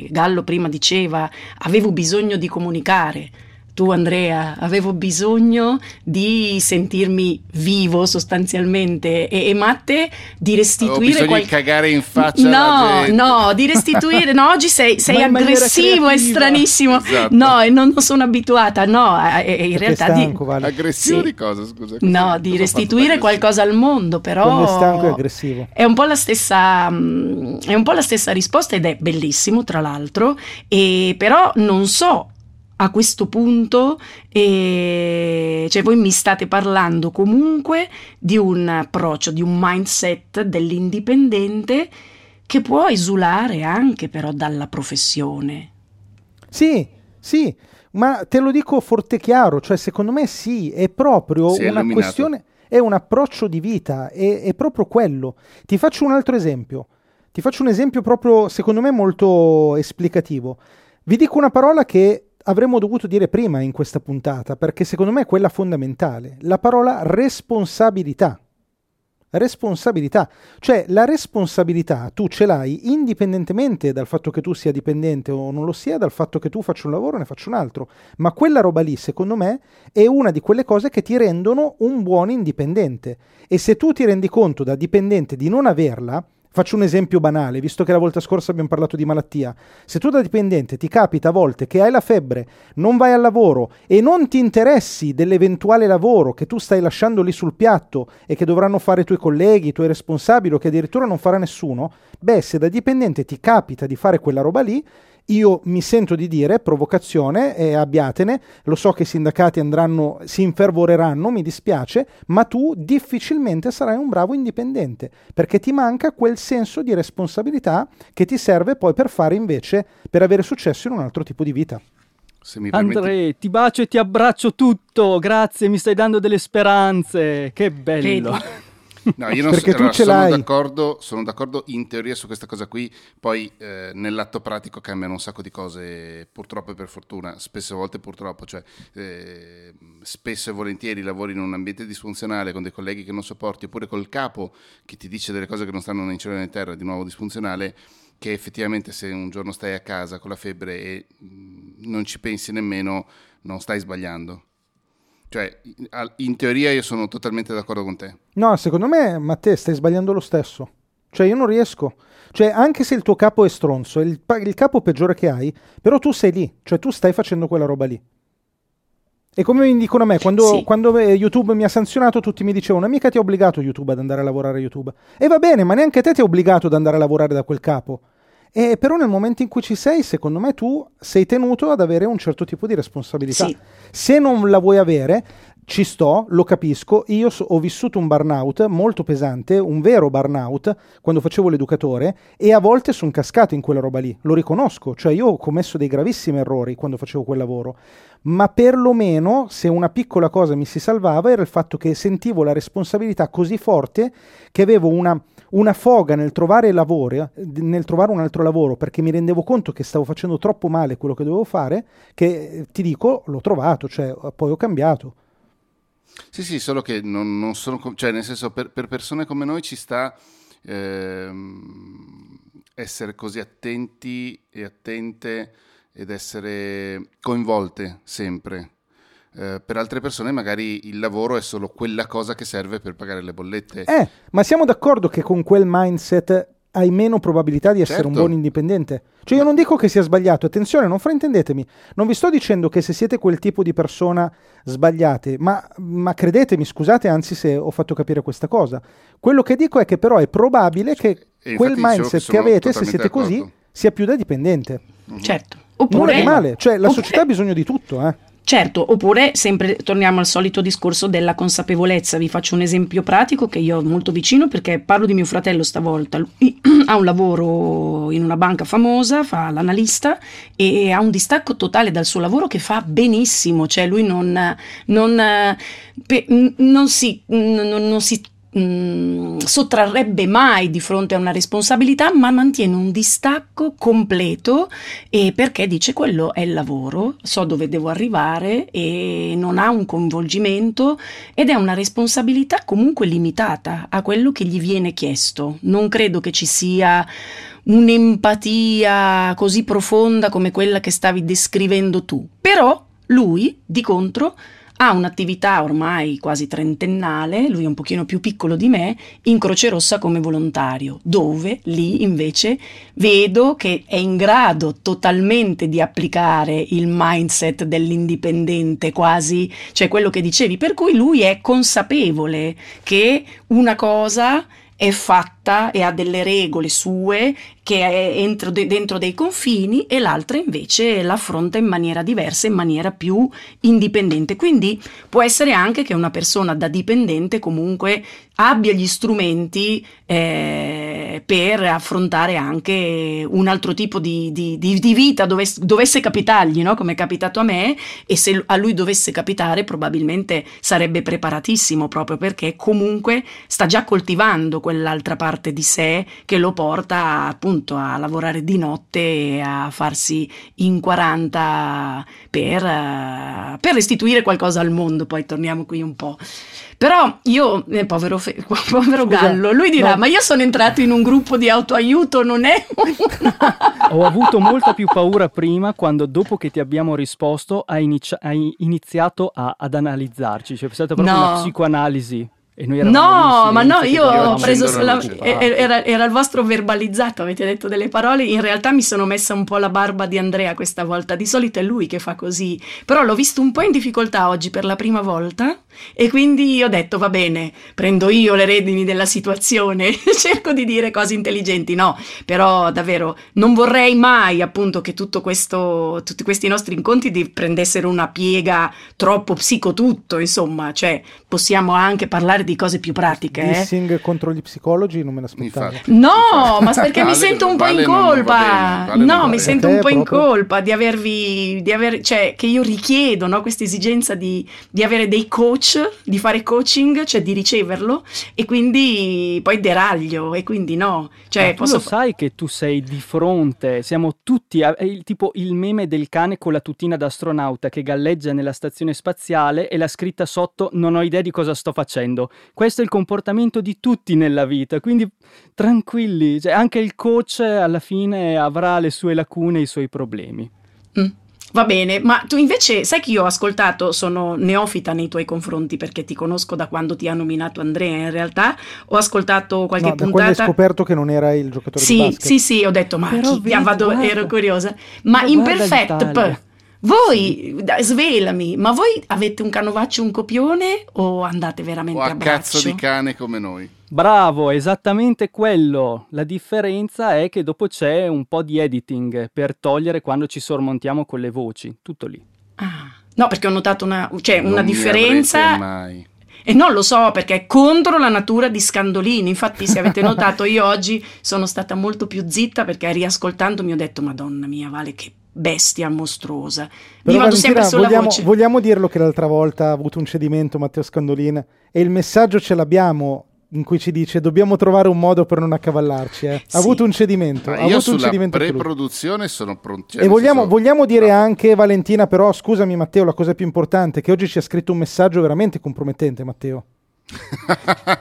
Gallo prima diceva, avevo bisogno di comunicare tu Andrea, avevo bisogno di sentirmi vivo sostanzialmente e, e Matte di restituire... Qual... di cagare in faccia No, no, di restituire... No, oggi sei, sei aggressivo, è stranissimo. Esatto. No, e non, sono abituata, no, e, in realtà... Stanco, di... vale. Aggressivo sì. di cosa, scusa? No, di restituire qualcosa al mondo, però... Quando è stanco e aggressivo. È un po' la stessa... Mm, è un po' la stessa risposta ed è bellissimo, tra l'altro, e però non so a questo punto, eh, cioè voi mi state parlando comunque di un approccio, di un mindset dell'indipendente che può esulare anche però dalla professione. Sì, sì, ma te lo dico forte chiaro, cioè secondo me sì, è proprio una illuminato. questione, è un approccio di vita, è, è proprio quello. Ti faccio un altro esempio, ti faccio un esempio proprio secondo me molto esplicativo. Vi dico una parola che avremmo dovuto dire prima in questa puntata, perché secondo me è quella fondamentale, la parola responsabilità. Responsabilità, cioè la responsabilità tu ce l'hai indipendentemente dal fatto che tu sia dipendente o non lo sia, dal fatto che tu faccia un lavoro o ne faccia un altro, ma quella roba lì secondo me è una di quelle cose che ti rendono un buon indipendente. E se tu ti rendi conto da dipendente di non averla, Faccio un esempio banale, visto che la volta scorsa abbiamo parlato di malattia. Se tu da dipendente ti capita a volte che hai la febbre, non vai al lavoro e non ti interessi dell'eventuale lavoro che tu stai lasciando lì sul piatto e che dovranno fare i tuoi colleghi, i tuoi responsabili o che addirittura non farà nessuno, beh, se da dipendente ti capita di fare quella roba lì, io mi sento di dire provocazione e abbiatene, lo so che i sindacati andranno, si infervoreranno, mi dispiace, ma tu difficilmente sarai un bravo indipendente perché ti manca quel senso di responsabilità che ti serve poi per fare invece, per avere successo in un altro tipo di vita. Andrea, ti bacio e ti abbraccio tutto, grazie, mi stai dando delle speranze, che bello. Vedi. No, io non Perché so, tu allora, ce sono, l'hai. D'accordo, sono d'accordo in teoria su questa cosa qui, poi eh, nell'atto pratico cambiano un sacco di cose, purtroppo e per fortuna, spesse volte purtroppo, cioè eh, spesso e volentieri lavori in un ambiente disfunzionale con dei colleghi che non sopporti, oppure col capo che ti dice delle cose che non stanno né in cielo né in terra, di nuovo disfunzionale, che effettivamente se un giorno stai a casa con la febbre e mh, non ci pensi nemmeno, non stai sbagliando. Cioè, in teoria io sono totalmente d'accordo con te. No, secondo me, Matteo, stai sbagliando lo stesso. Cioè, io non riesco. Cioè, anche se il tuo capo è stronzo, è il, il capo peggiore che hai, però tu sei lì. Cioè, tu stai facendo quella roba lì. E come mi dicono a me, quando, sì. quando, eh, YouTube mi ha sanzionato, tutti mi dicevano: Mica ti ha obbligato YouTube ad andare a lavorare a YouTube. E va bene, ma neanche te ti ha obbligato ad andare a lavorare da quel capo. E però nel momento in cui ci sei, secondo me tu sei tenuto ad avere un certo tipo di responsabilità. Sì. Se non la vuoi avere, ci sto, lo capisco, io so, ho vissuto un burnout molto pesante, un vero burnout, quando facevo l'educatore e a volte sono cascato in quella roba lì, lo riconosco, cioè io ho commesso dei gravissimi errori quando facevo quel lavoro, ma perlomeno se una piccola cosa mi si salvava era il fatto che sentivo la responsabilità così forte che avevo una una foga nel trovare lavoro, nel trovare un altro lavoro, perché mi rendevo conto che stavo facendo troppo male quello che dovevo fare, che ti dico, l'ho trovato, cioè poi ho cambiato. Sì, sì, solo che non, non sono, cioè nel senso per, per, persone come noi ci sta ehm, essere così attenti e attente ed essere coinvolte sempre. Eh, per altre persone magari il lavoro è solo quella cosa che serve per pagare le bollette. Eh, ma siamo d'accordo che con quel mindset hai meno probabilità di essere Certo. un buon indipendente. Cioè io non dico che sia sbagliato, attenzione, non fraintendetemi, non vi sto dicendo che se siete quel tipo di persona sbagliate, ma, ma credetemi, scusate anzi se ho fatto capire questa cosa. Quello che dico è che però è probabile che E quel mindset che, avete, se siete così, d'accordo. sia più da dipendente. Certo. Non è Oppure, male, cioè la oppure- società ha bisogno di tutto, eh. Certo, oppure sempre torniamo al solito discorso della consapevolezza. Vi faccio un esempio pratico che io ho molto vicino perché parlo di mio fratello stavolta. Lui ha un lavoro in una banca famosa, fa l'analista e ha un distacco totale dal suo lavoro che fa benissimo, cioè lui non, non, eh, non si, non si mm, sottrarrebbe mai di fronte a una responsabilità, ma mantiene un distacco completo perché dice quello è il lavoro, so dove devo arrivare e non ha un coinvolgimento ed è una responsabilità comunque limitata a quello che gli viene chiesto. Non credo che ci sia un'empatia così profonda come quella che stavi descrivendo tu. Però lui, di contro, ha un'attività ormai quasi trentennale, lui è un pochino più piccolo di me, in Croce Rossa come volontario, dove lì invece vedo che è in grado totalmente di applicare il mindset dell'indipendente, quasi, cioè quello che dicevi, per cui lui è consapevole che una cosa è fatta e ha delle regole sue che è entro de- dentro dei confini e l'altra invece l'affronta in maniera diversa, in maniera più indipendente. Quindi può essere anche che una persona da dipendente comunque abbia gli strumenti eh, per affrontare anche un altro tipo di, di- di- di vita, dovesse, dovesse capitargli, no? come è capitato a me, e se a lui dovesse capitare probabilmente sarebbe preparatissimo proprio perché comunque sta già coltivando quell'altra parte di sé che lo porta appunto a lavorare di notte e a farsi in 40 per, eh, per restituire qualcosa al mondo, poi torniamo qui un po'. Però io, eh, povero, fe- povero Scusa, Gallo, lui dirà: no. Ma io sono entrato in un gruppo di autoaiuto, non è una. Ho avuto molta più paura prima quando dopo che ti abbiamo risposto hai, inizi- hai iniziato a- ad analizzarci, cioè è stata proprio No. una psicoanalisi No, ma no, io ho preso la- era, era il vostro verbalizzato, avete detto delle parole, in realtà mi sono messa un po' la barba di Andrea questa volta, di solito è lui che fa così, però l'ho visto un po' in difficoltà oggi per la prima volta e quindi ho detto va bene, prendo io le redini della situazione, cerco di dire cose intelligenti, no, però davvero non vorrei mai appunto che tutto questo, tutti questi nostri incontri prendessero una piega troppo psicotutto, insomma, cioè possiamo anche parlare di cose più pratiche. eh. Dissing contro gli psicologi non me l'aspettavo. Infatti. No, ma perché mi Vale- sento un po' Vale in colpa. bene, Vale no, mi bene. sento Te un po' in proprio? colpa di avervi, di aver, cioè che io richiedo no, questa esigenza di, di avere dei coach, di fare coaching, cioè di riceverlo e quindi poi deraglio e quindi no. Cioè, Ma tu posso lo sai che tu sei di fronte, siamo tutti, è il, tipo il meme del cane con la tutina d'astronauta che galleggia nella stazione spaziale e la scritta sotto non ho idea di cosa sto facendo. Questo è il comportamento di tutti nella vita, quindi tranquilli, cioè, anche il coach alla fine avrà le sue lacune e i suoi problemi. Mm, Va bene, ma tu invece sai che io ho ascoltato, sono neofita nei tuoi confronti perché ti conosco da quando ti ha nominato Andrea, in realtà ho ascoltato qualche No, da quando hai puntata. scoperto che non era il giocatore di Sì, basket. sì, sì, ho detto, ma Però chi vedi, vado- guarda. ero curiosa. Ma Ma in Perfect, voi, da- svelami, ma voi avete un canovaccio, un copione o andate veramente O a a braccio? cazzo di cane come noi. Bravo, esattamente quello. La differenza è che dopo c'è un po' di editing per togliere quando ci sormontiamo con le voci, tutto lì. Ah, no, perché ho notato una, cioè, Non una mi differenza mai. e non lo so perché è contro la natura di Scandolini. Infatti, se avete notato, io oggi sono stata molto più zitta perché riascoltandomi ho detto, Madonna mia, Vale, che bestia mostruosa. Però Mi vado sempre Valentina, sulla vogliamo, voce. vogliamo dirlo che l'altra volta ha avuto un cedimento Matteo Scandolin e il messaggio ce l'abbiamo in cui ci dice dobbiamo trovare un modo per non accavallarci. eh. Ha Sì. avuto un cedimento. Ma ha io avuto un sulla cedimento pre-produzione sono pronto. cioè, E vogliamo, senso- vogliamo dire Bravo. anche, Valentina, però scusami Matteo, la cosa più importante, che oggi ci ha scritto un messaggio veramente compromettente, Matteo.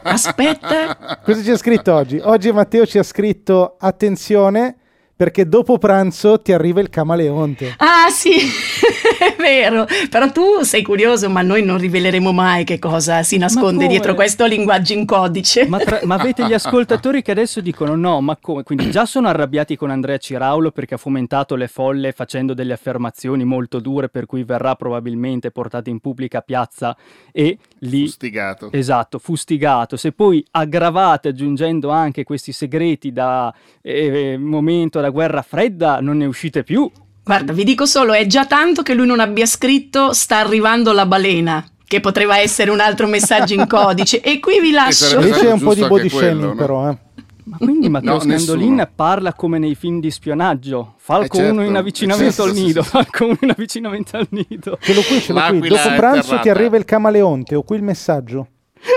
Aspetta. Cosa ci ha scritto oggi? Oggi Matteo ci ha scritto attenzione perché dopo pranzo ti arriva il camaleonte. Ah sì, è vero, però tu sei curioso, ma noi non riveleremo mai che cosa si nasconde dietro questo linguaggio in codice. Ma, tra, ma, avete gli ascoltatori che adesso dicono no, ma come? Quindi già sono arrabbiati con Andrea Ciraulo perché ha fomentato le folle facendo delle affermazioni molto dure per cui verrà probabilmente portato in pubblica piazza e lì... Fustigato. Esatto, fustigato. Se poi aggravate aggiungendo anche questi segreti da eh, momento da guerra fredda non ne uscite più. Guarda, vi dico solo, è già tanto che lui non abbia scritto sta arrivando la balena che poteva essere un altro messaggio in codice e qui vi lascio lì c'è un po' di body shaming no? però eh. Ma quindi Matteo no, Scandolin nessuno. parla come nei film di spionaggio. Falco eh certo. in avvicinamento sì, al nido, sì, sì. Falco 1 in avvicinamento al nido. Ce l'ho qui, ce l'ho qui. Dopo pranzo ti arriva il camaleonte, ho qui il messaggio.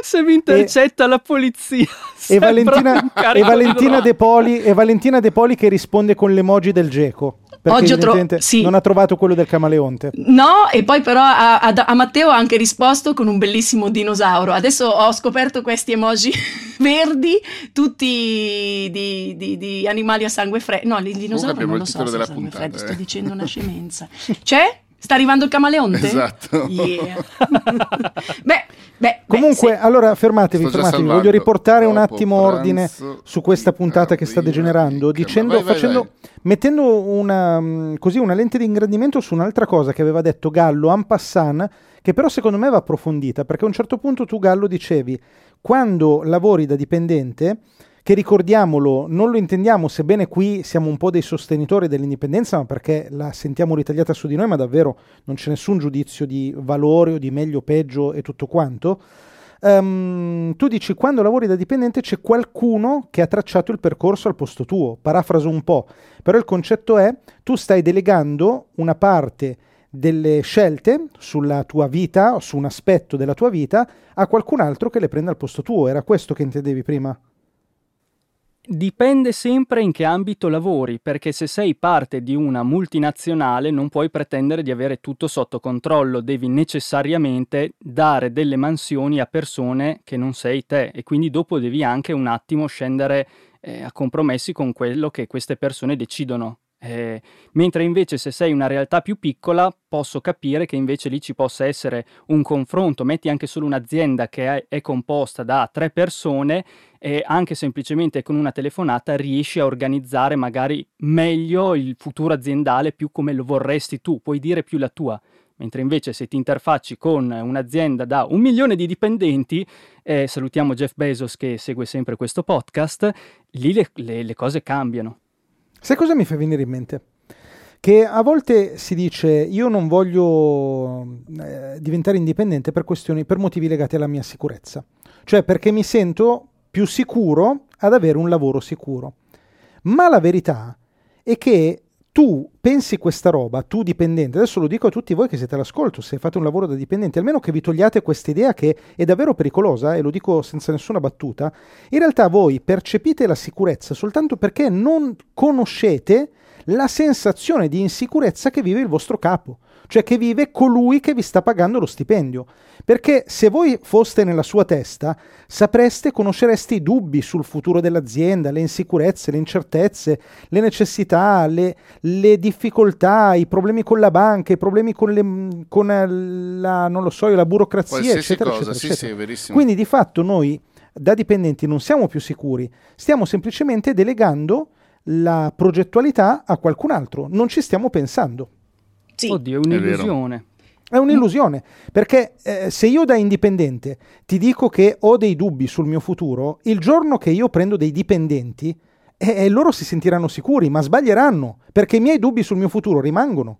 Se mi intercetta e, la polizia. E Valentina, e, Valentina De Poli, e Valentina De Poli che risponde con l'emoji del geco. Perché Oggi tro- sì. non ha trovato quello del camaleonte. No, e poi però a, a, a, Matteo ha anche risposto con un bellissimo dinosauro. Adesso ho scoperto questi emoji verdi, tutti di, di, di animali a sangue freddo. No, il dinosauro non lo so se sangue puntata, freddo, eh. sto dicendo una scemenza. C'è? Sta arrivando il camaleonte? Esatto. Yeah. beh, beh, Comunque, beh, allora fermatevi, fermatevi. Voglio riportare un attimo ordine su questa puntata che sta degenerando, dicendo, vai, vai, facendo, vai. mettendo una, mm, così, una lente di ingrandimento su un'altra cosa che aveva detto Gallo en passant, che però secondo me va approfondita, perché a un certo punto tu Gallo dicevi, quando lavori da dipendente che ricordiamolo, non lo intendiamo, sebbene qui siamo un po' dei sostenitori dell'indipendenza, ma perché la sentiamo ritagliata su di noi, ma davvero non c'è nessun giudizio di valore o di meglio o peggio e tutto quanto. Um, tu dici quando lavori da dipendente c'è qualcuno che ha tracciato il percorso al posto tuo, parafraso un po', però il concetto è tu stai delegando una parte delle scelte sulla tua vita su un aspetto della tua vita a qualcun altro che le prenda al posto tuo. Era questo che intendevi prima? Dipende sempre in che ambito lavori, perché se sei parte di una multinazionale non puoi pretendere di avere tutto sotto controllo, devi necessariamente dare delle mansioni a persone che non sei te e quindi dopo devi anche un attimo scendere eh, a compromessi con quello che queste persone decidono eh, mentre invece se sei una realtà più piccola posso capire che invece lì ci possa essere un confronto, metti anche solo un'azienda che è, è composta da tre persone e anche semplicemente con una telefonata riesci a organizzare magari meglio il futuro aziendale più come lo vorresti tu, puoi dire più la tua. Mentre invece se ti interfacci con un'azienda da un milione di dipendenti, eh, salutiamo Jeff Bezos che segue sempre questo podcast, lì le, le, le cose cambiano. Sai cosa mi fa venire in mente? Che a volte si dice io non voglio eh, diventare indipendente per questioni, per motivi legati alla mia sicurezza. Cioè perché mi sento più sicuro ad avere un lavoro sicuro. Ma la verità è che tu pensi questa roba, tu dipendente, adesso lo dico a tutti voi che siete all'ascolto, se fate un lavoro da dipendente, almeno che vi togliate questa idea che è davvero pericolosa, e lo dico senza nessuna battuta, in realtà voi percepite la sicurezza soltanto perché non conoscete la sensazione di insicurezza che vive il vostro capo cioè che vive colui che vi sta pagando lo stipendio. Perché se voi foste nella sua testa, sapreste, conoscereste i dubbi sul futuro dell'azienda, le insicurezze, le incertezze, le necessità, le, le difficoltà, i problemi con la banca, i problemi con, le, con la, non lo so, la burocrazia, eccetera, cosa. eccetera, sì, eccetera. Sì, Quindi di fatto noi da dipendenti non siamo più sicuri, stiamo semplicemente delegando la progettualità a qualcun altro, non ci stiamo pensando. Sì. Oddio, è un'illusione. È un'illusione, perché eh, se io da indipendente ti dico che ho dei dubbi sul mio futuro, il giorno che io prendo dei dipendenti, eh, eh loro si sentiranno sicuri, ma sbaglieranno, perché i miei dubbi sul mio futuro rimangono.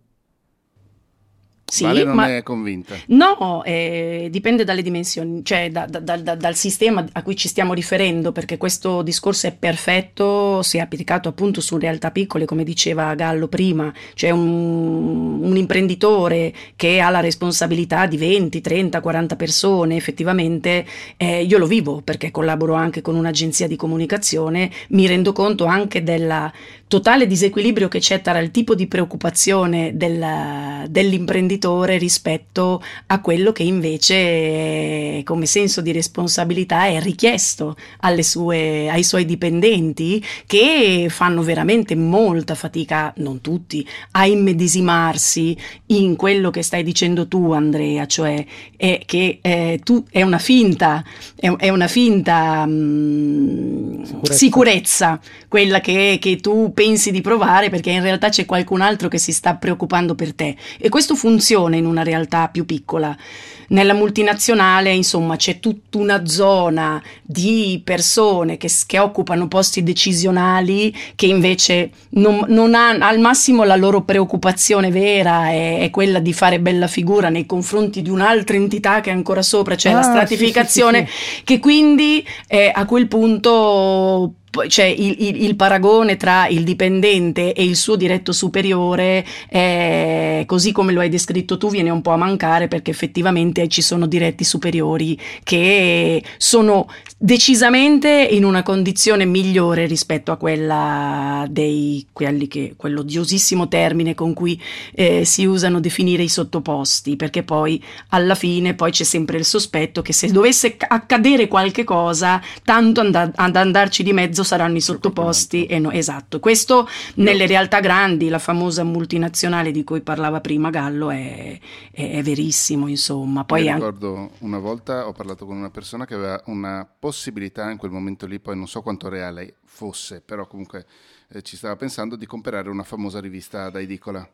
Sì, vale non ma è convinta. No, eh, dipende dalle dimensioni, cioè da, da, da, dal sistema a cui ci stiamo riferendo, perché questo discorso è perfetto se applicato appunto su realtà piccole, come diceva Gallo prima, cioè un, un imprenditore che ha la responsabilità di 20, 30, 40 persone, effettivamente eh, io lo vivo perché collaboro anche con un'agenzia di comunicazione, mi rendo conto anche della totale disequilibrio che c'è tra il tipo di preoccupazione del, dell'imprenditore rispetto a quello che invece come senso di responsabilità è richiesto sue, ai suoi dipendenti che fanno veramente molta fatica, non tutti, a immedesimarsi in quello che stai dicendo tu Andrea, cioè è che eh, tu, è una finta, è, è una finta mh, mm, sicurezza. sicurezza. quella che, che tu pensi di provare perché in realtà c'è qualcun altro che si sta preoccupando per te e questo funziona in una realtà più piccola. Nella multinazionale, insomma, c'è tutta una zona di persone che, che occupano posti decisionali che invece non, non hanno al massimo la loro preoccupazione vera è, è, quella di fare bella figura nei confronti di un'altra entità che è ancora sopra, cioè ah, la stratificazione, sì, sì, sì, che quindi eh, a quel punto cioè il, il, il, paragone tra il dipendente e il suo diretto superiore, è, così come lo hai descritto tu, viene un po' a mancare perché effettivamente ci sono diretti superiori che sono decisamente in una condizione migliore rispetto a quella dei quelli che quell'odiosissimo termine con cui eh, si usano definire i sottoposti, perché poi alla fine poi c'è sempre il sospetto che se dovesse accadere qualche cosa, tanto and- ad andarci di mezzo saranno i sottoposti e no, esatto. Questo nelle realtà grandi, la famosa multinazionale di cui parlava prima Gallo è, è, è verissimo, insomma. Poi Mi ricordo an- una volta ho parlato con una persona che aveva una possibilità in quel momento lì, poi non so quanto reale fosse, però comunque eh, ci stava pensando di comprare una famosa rivista da edicola.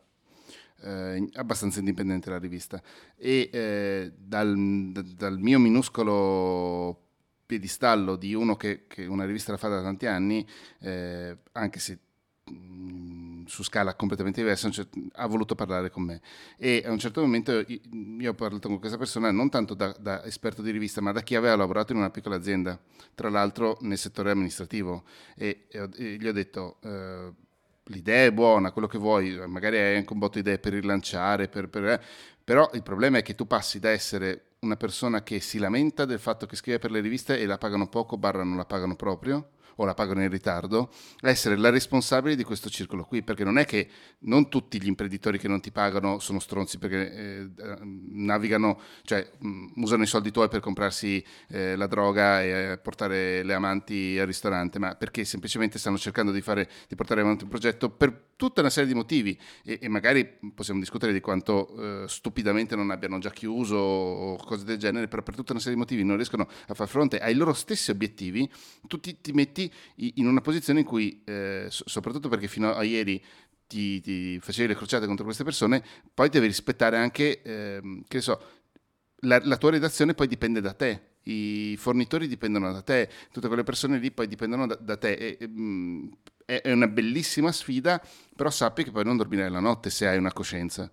Eh, abbastanza indipendente la rivista e eh, dal, dal, mio minuscolo piedistallo di uno che, che, una rivista la fa da tanti anni, eh, anche se mh, mm, su scala completamente diversa, ha voluto parlare con me. E a un certo momento io ho parlato con questa persona non tanto da, da esperto di rivista, ma da chi aveva lavorato in una piccola azienda, tra l'altro nel settore amministrativo. E, e, e gli ho detto... Eh, l'idea è buona, quello che vuoi, magari hai anche un botto di idee per rilanciare, per, per, eh, però il problema è che tu passi da essere una persona che si lamenta del fatto che scrive per le riviste e la pagano poco, barra non la pagano proprio, o la pagano in ritardo, essere la responsabile di questo circolo qui, perché non è che non tutti gli imprenditori che non ti pagano sono stronzi perché eh, navigano, cioè mh, mm, usano i soldi tuoi per comprarsi eh, la droga e portare le amanti al ristorante, ma perché semplicemente stanno cercando di, fare, di portare avanti un progetto per tutta una serie di motivi. E, e magari possiamo discutere di quanto eh, stupidamente non abbiano già chiuso o cose del genere, però per tutta una serie di motivi non riescono a far fronte ai loro stessi obiettivi, tu ti, ti metti in una posizione in cui, eh, soprattutto perché fino a ieri ti, ti, facevi le crociate contro queste persone, poi devi rispettare anche, eh, che so, la, la tua redazione poi dipende da te, i fornitori dipendono da te, tutte quelle persone lì poi dipendono da, da te. E, e, mm, è, una bellissima sfida, però sappi che poi non dormirai la notte se hai una coscienza.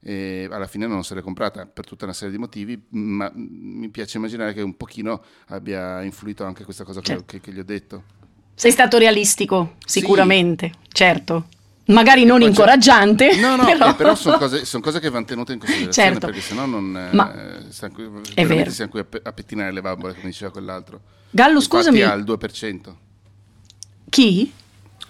E alla fine non se l'è comprata per tutta una serie di motivi, ma mi piace immaginare che un pochino abbia influito anche questa cosa certo. che, che, gli ho detto. Sei stato realistico, sicuramente, sì. certo. Magari non incoraggiante. C'è... No, no, però, però sono, cose, sono, cose, che vanno tenute in considerazione certo. perché sennò non Ma eh, qui, è vero. siamo qui a, a, pettinare le bambole, come diceva quell'altro. Gallo, Infatti scusami. ha il 2%. Chi?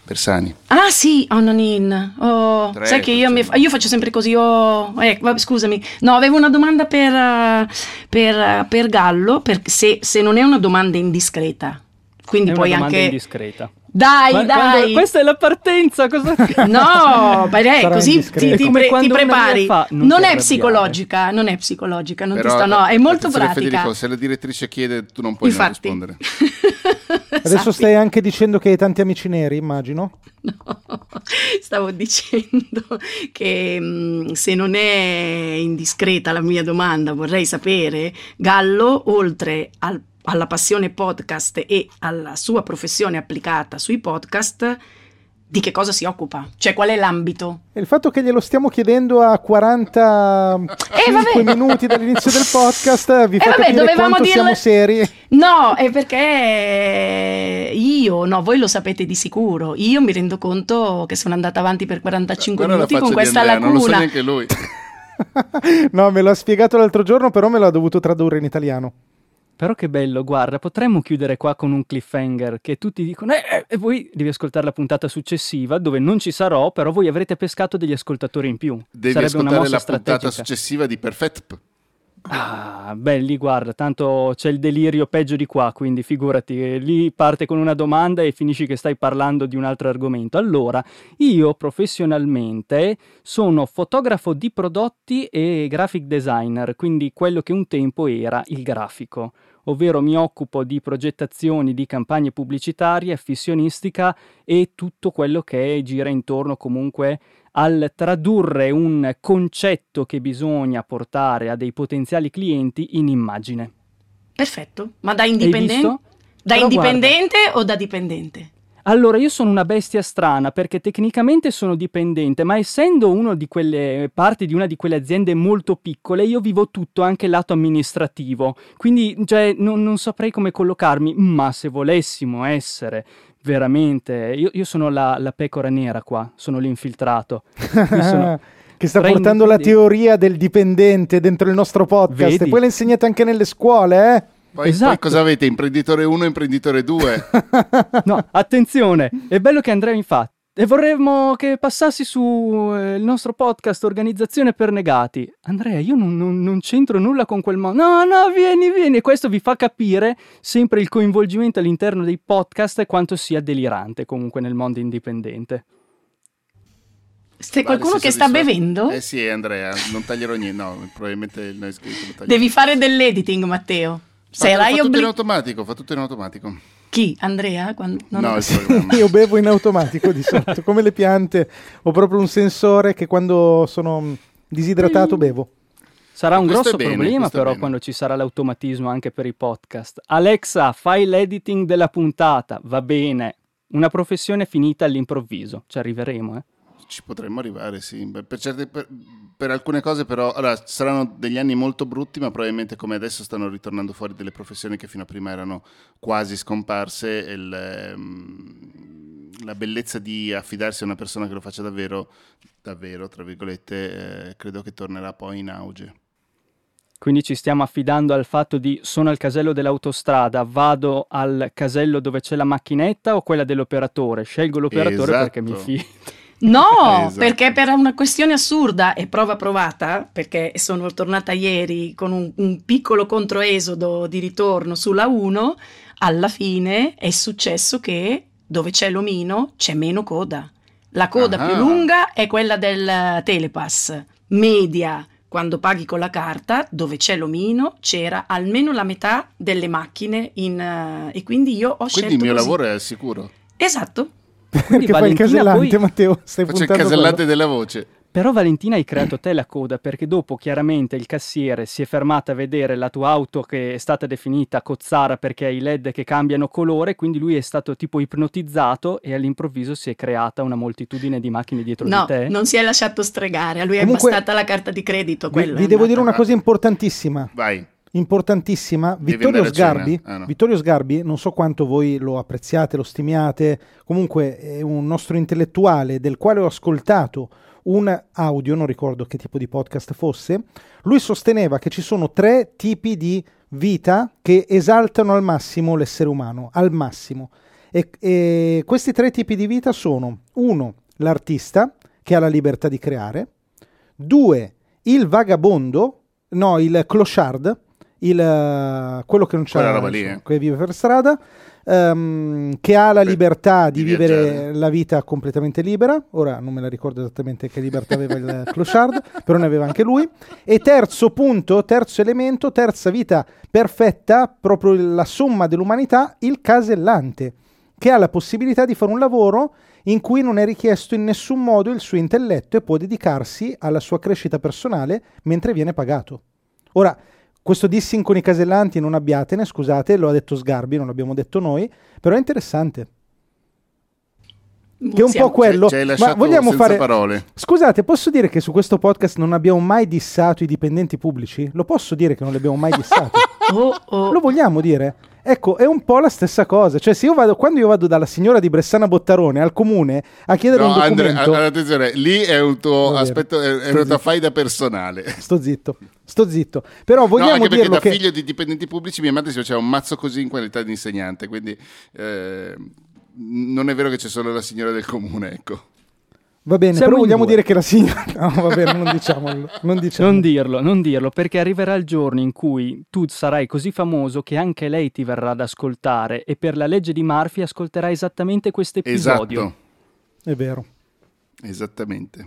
Bersani. Ah sì, Onanin. Oh, sai che io, mi, io, faccio sempre così. Oh, eh, vabbè, scusami. No, avevo una domanda per, per, per Gallo, per, se, se, non è una domanda indiscreta. Quindi è poi anche... indiscreta. Dai, Ma, dai. Quando, questa è la partenza. Cosa... no, beh, così ti, ti, pre- ti prepari. Fa, non, non è psicologica, non è psicologica, non Però, ti sto, no, è molto pratica. Federico, se la direttrice chiede, tu non puoi Infatti. non rispondere. Adesso Sappi. stai anche dicendo che hai tanti amici neri, immagino. No, stavo dicendo che mm, se non è indiscreta la mia domanda, vorrei sapere, Gallo, oltre al alla passione podcast e alla sua professione applicata sui podcast, di che cosa si occupa? Cioè, qual è l'ambito? il fatto che glielo stiamo chiedendo a 40 eh, minuti dall'inizio del podcast vi eh, fa vabbè, capire quanto dirle... siamo seri. No, è perché io, no, voi lo sapete di sicuro. Io mi rendo conto che sono andata avanti per 45 Guarda minuti con questa Andrea, lacuna. Non lo sa neanche lui. no, me l'ha spiegato l'altro giorno, però me l'ha dovuto tradurre in italiano. Però che bello, guarda, potremmo chiudere qua con un cliffhanger che tutti dicono eh, eh, e voi devi ascoltare la puntata successiva dove non ci sarò, però voi avrete pescato degli ascoltatori in più. Devi Sarebbe una ascoltare mossa la strategica. puntata successiva di Perfect. Ah, belli, guarda, tanto c'è il delirio peggio di qua, quindi figurati, eh, lì parte con una domanda e finisci che stai parlando di un altro argomento. Allora, io professionalmente sono fotografo di prodotti e graphic designer, quindi quello che un tempo era il grafico, ovvero mi occupo di progettazioni di campagne pubblicitarie, affisionistica e tutto quello che gira intorno comunque al tradurre un concetto che bisogna portare a dei potenziali clienti in immagine. Perfetto. Ma da indipendente? Da Però indipendente o da dipendente? Allora, io sono una bestia strana perché tecnicamente sono dipendente, ma essendo uno di quelle parte di una di quelle aziende molto piccole, io vivo tutto anche il lato amministrativo. Quindi, cioè, non, non saprei come collocarmi, ma se volessimo essere veramente. Io, io sono la, la pecora nera qua, sono l'infiltrato. Sono- che sta portando la teoria del dipendente dentro il nostro podcast. Vedi? E poi la insegnate anche nelle scuole, eh? Poi, Esatto. poi cosa avete? Imprenditore 1 e imprenditore 2? No, attenzione, è bello che Andrea mi fa. E vorremmo che passassi sul nostro podcast Organizzazione per Negati. Andrea, io non, non- non c'entro nulla con quel mondo. No, no, vieni, vieni. E questo vi fa capire sempre il coinvolgimento all'interno dei podcast e quanto sia delirante comunque nel mondo indipendente. C'è qualcuno Vale, che sta bevendo? Eh sì, Andrea, non taglierò niente. No, probabilmente il no scritto lo taglierò. Devi fare dell'editing, Matteo. Fa- Sarai fa tutto in automatico, fa tutto in automatico. Chi? Andrea? Quando- non- no, il programma. Io bevo in automatico di solito, come le piante. Ho proprio un sensore che quando sono disidratato bevo. Sarà un Questo grosso bene, problema però quando ci sarà l'automatismo anche per i podcast. Alexa, fai l'editing della puntata. Va bene. Una professione finita all'improvviso. Ci arriveremo, eh. Ci potremmo arrivare, sì. Per, certe- per- per alcune cose, però, allora, saranno degli anni molto brutti, ma probabilmente come adesso stanno ritornando fuori delle professioni che fino a prima erano quasi scomparse. e ehm, la bellezza di affidarsi a una persona che lo faccia davvero, davvero, tra virgolette, eh, credo che tornerà poi in auge. Quindi ci stiamo affidando al fatto di sono al casello dell'autostrada, vado al casello dove c'è la macchinetta o quella dell'operatore? Scelgo l'operatore Esatto. perché mi fido. No, Esatto. perché per una questione assurda e prova provata, perché sono tornata ieri con un, un piccolo controesodo di ritorno sulla 1, alla fine è successo che dove c'è l'omino c'è meno coda. La coda Ah. più lunga è quella del Telepass, media quando paghi con la carta, dove c'è l'omino, c'era almeno la metà delle macchine in, eh, e quindi io ho scelto Quindi il mio così. lavoro è al sicuro. Esatto. Perché fai il Valentina casellante, poi- Matteo? Stai Faccio il casellante quello. della voce. Però Valentina hai creato te la coda perché dopo chiaramente il cassiere si è fermato a vedere la tua auto che è stata definita cozzara perché hai i led che cambiano colore, quindi lui è stato tipo ipnotizzato e all'improvviso si è creata una moltitudine di macchine dietro No, di te. non si è lasciato stregare, a lui Comunque- è bastata la carta di credito. Vi, quella vi devo dire una cosa importantissima. Vai. Importantissima. Vittorio? Sgarbi, Ah, no. Vittorio Sgarbi, non so quanto voi lo apprezziate, lo stimiate, comunque è un nostro intellettuale del quale ho ascoltato un audio, non ricordo che tipo di podcast fosse, lui sosteneva che ci sono tre tipi di vita che esaltano al massimo l'essere umano, al massimo. E, e questi tre tipi di vita sono, uno, l'artista, che ha la libertà di creare, due, il vagabondo, no, il clochard, il, eh, quello che non c'ha, eh. che vive per strada, ehm, che ha la libertà di, di vivere viaggiare. la vita completamente libera. Ora non me la ricordo esattamente che libertà aveva il clochard, però ne aveva anche lui. E terzo punto, terzo elemento, terza vita perfetta, proprio la somma dell'umanità, il casellante, che ha la possibilità di fare un lavoro in cui non è richiesto in nessun modo il suo intelletto e può dedicarsi alla sua crescita personale mentre viene pagato. Ora, questo dissing con i casellanti non abbiatene, scusate, lo ha detto Sgarbi, non l'abbiamo detto noi, però è interessante. Che è un po' quello. Hai Ma vogliamo senza fare. parole. Scusate, posso dire che su questo podcast non abbiamo mai dissato i dipendenti pubblici? Lo posso dire che non li abbiamo mai dissati? Oh, oh. Lo vogliamo dire? Ecco, è un po' la stessa cosa. Cioè, se io vado, quando io vado dalla signora di Bressana Bottarone al comune a chiedere No, un Andre, documento... a- attenzione, lì è un tuo aspetto, è, è una tua faida personale. Sto zitto, sto zitto. Però No, vogliamo anche perché da che... figlio di dipendenti pubblici mia madre si faceva un mazzo così in qualità di insegnante, quindi eh, non è vero che c'è solo la signora del comune, ecco. Va bene, Siamo però vogliamo due. dire che la signora... No, va bene, non diciamolo. Non diciamo. Non dirlo, non dirlo, perché arriverà il giorno in cui tu sarai così famoso che anche lei ti verrà ad ascoltare e per la legge di Murphy ascolterà esattamente questo episodio. Esatto, È vero. esattamente.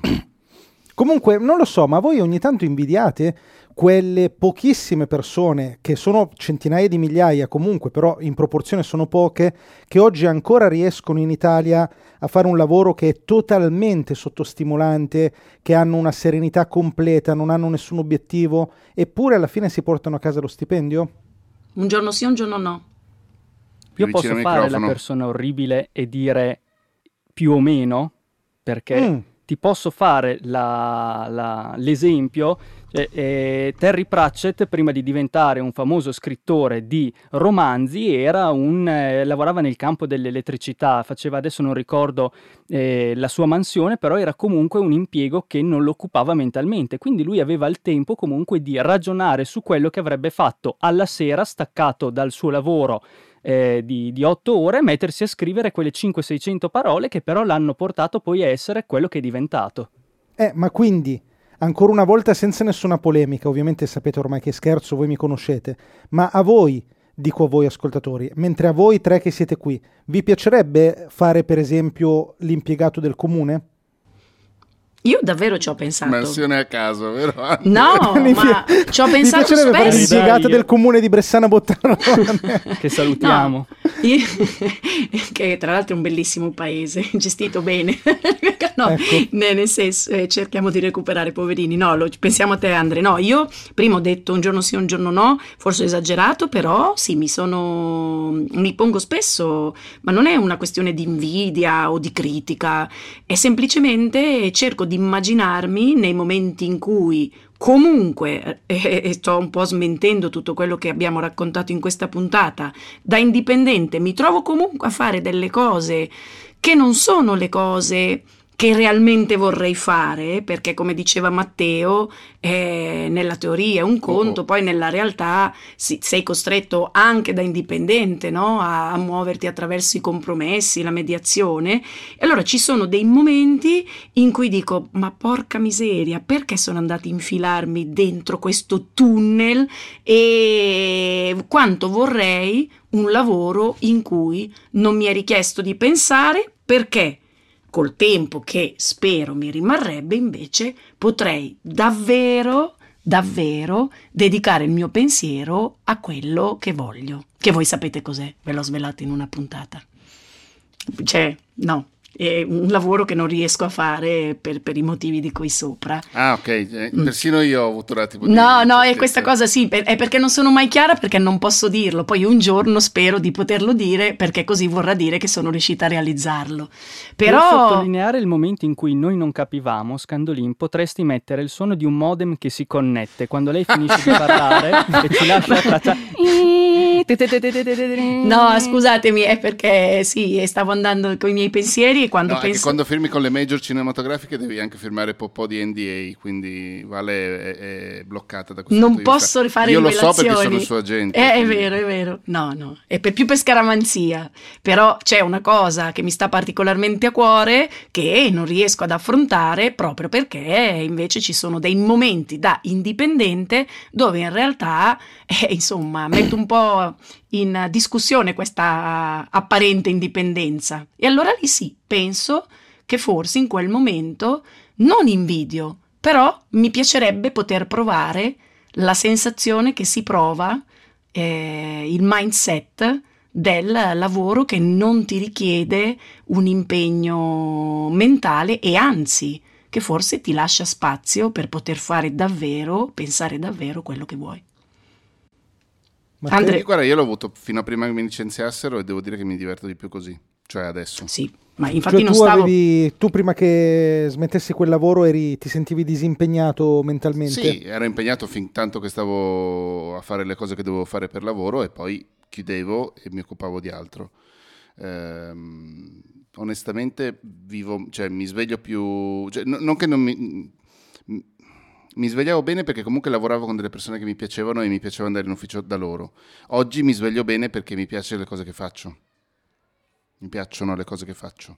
Comunque, non lo so, ma voi ogni tanto invidiate quelle pochissime persone, che sono centinaia di migliaia comunque, però in proporzione sono poche, che oggi ancora riescono in Italia a fare un lavoro che è totalmente sottostimolante, che hanno una serenità completa, non hanno nessun obiettivo, eppure alla fine si portano a casa lo stipendio? Un giorno sì, un giorno no. Io posso fare la microfono. persona orribile e dire più o meno, perché Mm. Ti posso fare la- la- l'esempio. cioè, eh, Terry Pratchett, prima di diventare un famoso scrittore di romanzi, un, eh, lavorava nel campo dell'elettricità, faceva adesso non ricordo eh, la sua mansione, però era comunque un impiego che non lo occupava mentalmente, quindi lui aveva il tempo comunque di ragionare su quello che avrebbe fatto alla sera, staccato dal suo lavoro eh, di, otto ore, mettersi a scrivere quelle 500-600 parole che però l'hanno portato poi a essere quello che è diventato. Eh, ma quindi, ancora una volta senza nessuna polemica, ovviamente sapete ormai che scherzo, voi mi conoscete, ma a voi, dico a voi ascoltatori, mentre a voi tre che siete qui, vi piacerebbe fare per esempio l'impiegato del comune? Io davvero ci ho pensato. Mansione a caso, vero? No, Mi ma ci ho Mi pensato fare spesso. l'impiegata Dai. del comune di Bressana Bottarone. Che salutiamo. No, io- che tra l'altro è un bellissimo paese, gestito bene. no, Ecco. ne- nel senso, eh, cerchiamo di recuperare poverini. No, lo- pensiamo a te, Andre. No, io prima ho detto un giorno sì, un giorno no, forse ho esagerato, però sì, mi sono. mi pongo spesso, ma non è una questione di invidia o di critica, è semplicemente cerco di immaginarmi nei momenti in cui comunque, eh, e sto un po' smentendo tutto quello che abbiamo raccontato in questa puntata, da indipendente mi trovo comunque a fare delle cose che non sono le cose che realmente vorrei fare, perché come diceva Matteo, eh, nella teoria è un conto, Oh. poi nella realtà si- sei costretto anche da indipendente no? a, a muoverti attraverso i compromessi, la mediazione. E allora ci sono dei momenti in cui dico, ma porca miseria, perché sono andati a infilarmi dentro questo tunnel e quanto vorrei un lavoro in cui non mi è richiesto di pensare perché col tempo che spero mi rimarrebbe invece potrei davvero davvero dedicare il mio pensiero a quello che voglio. Che voi sapete cos'è? Ve l'ho svelato in una puntata. Cioè no è un lavoro che non riesco a fare per, per i motivi di cui sopra Ah, ok, eh, persino io ho avuto un attimo di Mm. No, no, è questa cosa sì, per- è perché non sono mai chiara perché non posso dirlo. Poi un giorno spero di poterlo dire perché così vorrà dire che sono riuscita a realizzarlo. Per Però sottolineare il momento in cui noi non capivamo, Scandolin, potresti mettere il suono di un modem che si connette quando lei finisce di parlare e ci lascia traccia. No, scusatemi, è perché sì, stavo andando con i miei pensieri quando No, penso quando firmi con le major cinematografiche devi anche firmare un po' di NDA, quindi Vale è, è bloccata da questo non punto di vista. posso fare Io lo so perché sono il suo agente. Eh, è vero, è vero. No, no, è per- più per scaramanzia. Però c'è una cosa che mi sta particolarmente a cuore che non riesco ad affrontare proprio perché invece ci sono dei momenti da indipendente dove in realtà, eh, insomma, metto un po' in discussione questa apparente indipendenza. E allora lì sì, penso che forse in quel momento non invidio, però mi piacerebbe poter provare la sensazione che si prova, eh, il mindset del lavoro che non ti richiede un impegno mentale e anzi che forse ti lascia spazio per poter fare davvero, pensare davvero quello che vuoi. Ma Andre- guarda, io l'ho avuto fino a prima che mi licenziassero e devo dire che mi diverto di più così, cioè adesso. Sì, Ma infatti Cioè, non tu, stavo... avevi, tu prima che smettessi quel lavoro eri, ti sentivi disimpegnato mentalmente? Sì, ero impegnato fin tanto che stavo a fare le cose che dovevo fare per lavoro e poi chiudevo e mi occupavo di altro. Ehm, onestamente vivo, cioè mi sveglio più, cioè, no- non che non mi, mi svegliavo bene perché comunque lavoravo con delle persone che mi piacevano e mi piaceva andare in ufficio da loro. Oggi mi sveglio bene perché mi piacciono le cose che faccio. Mi piacciono le cose che faccio.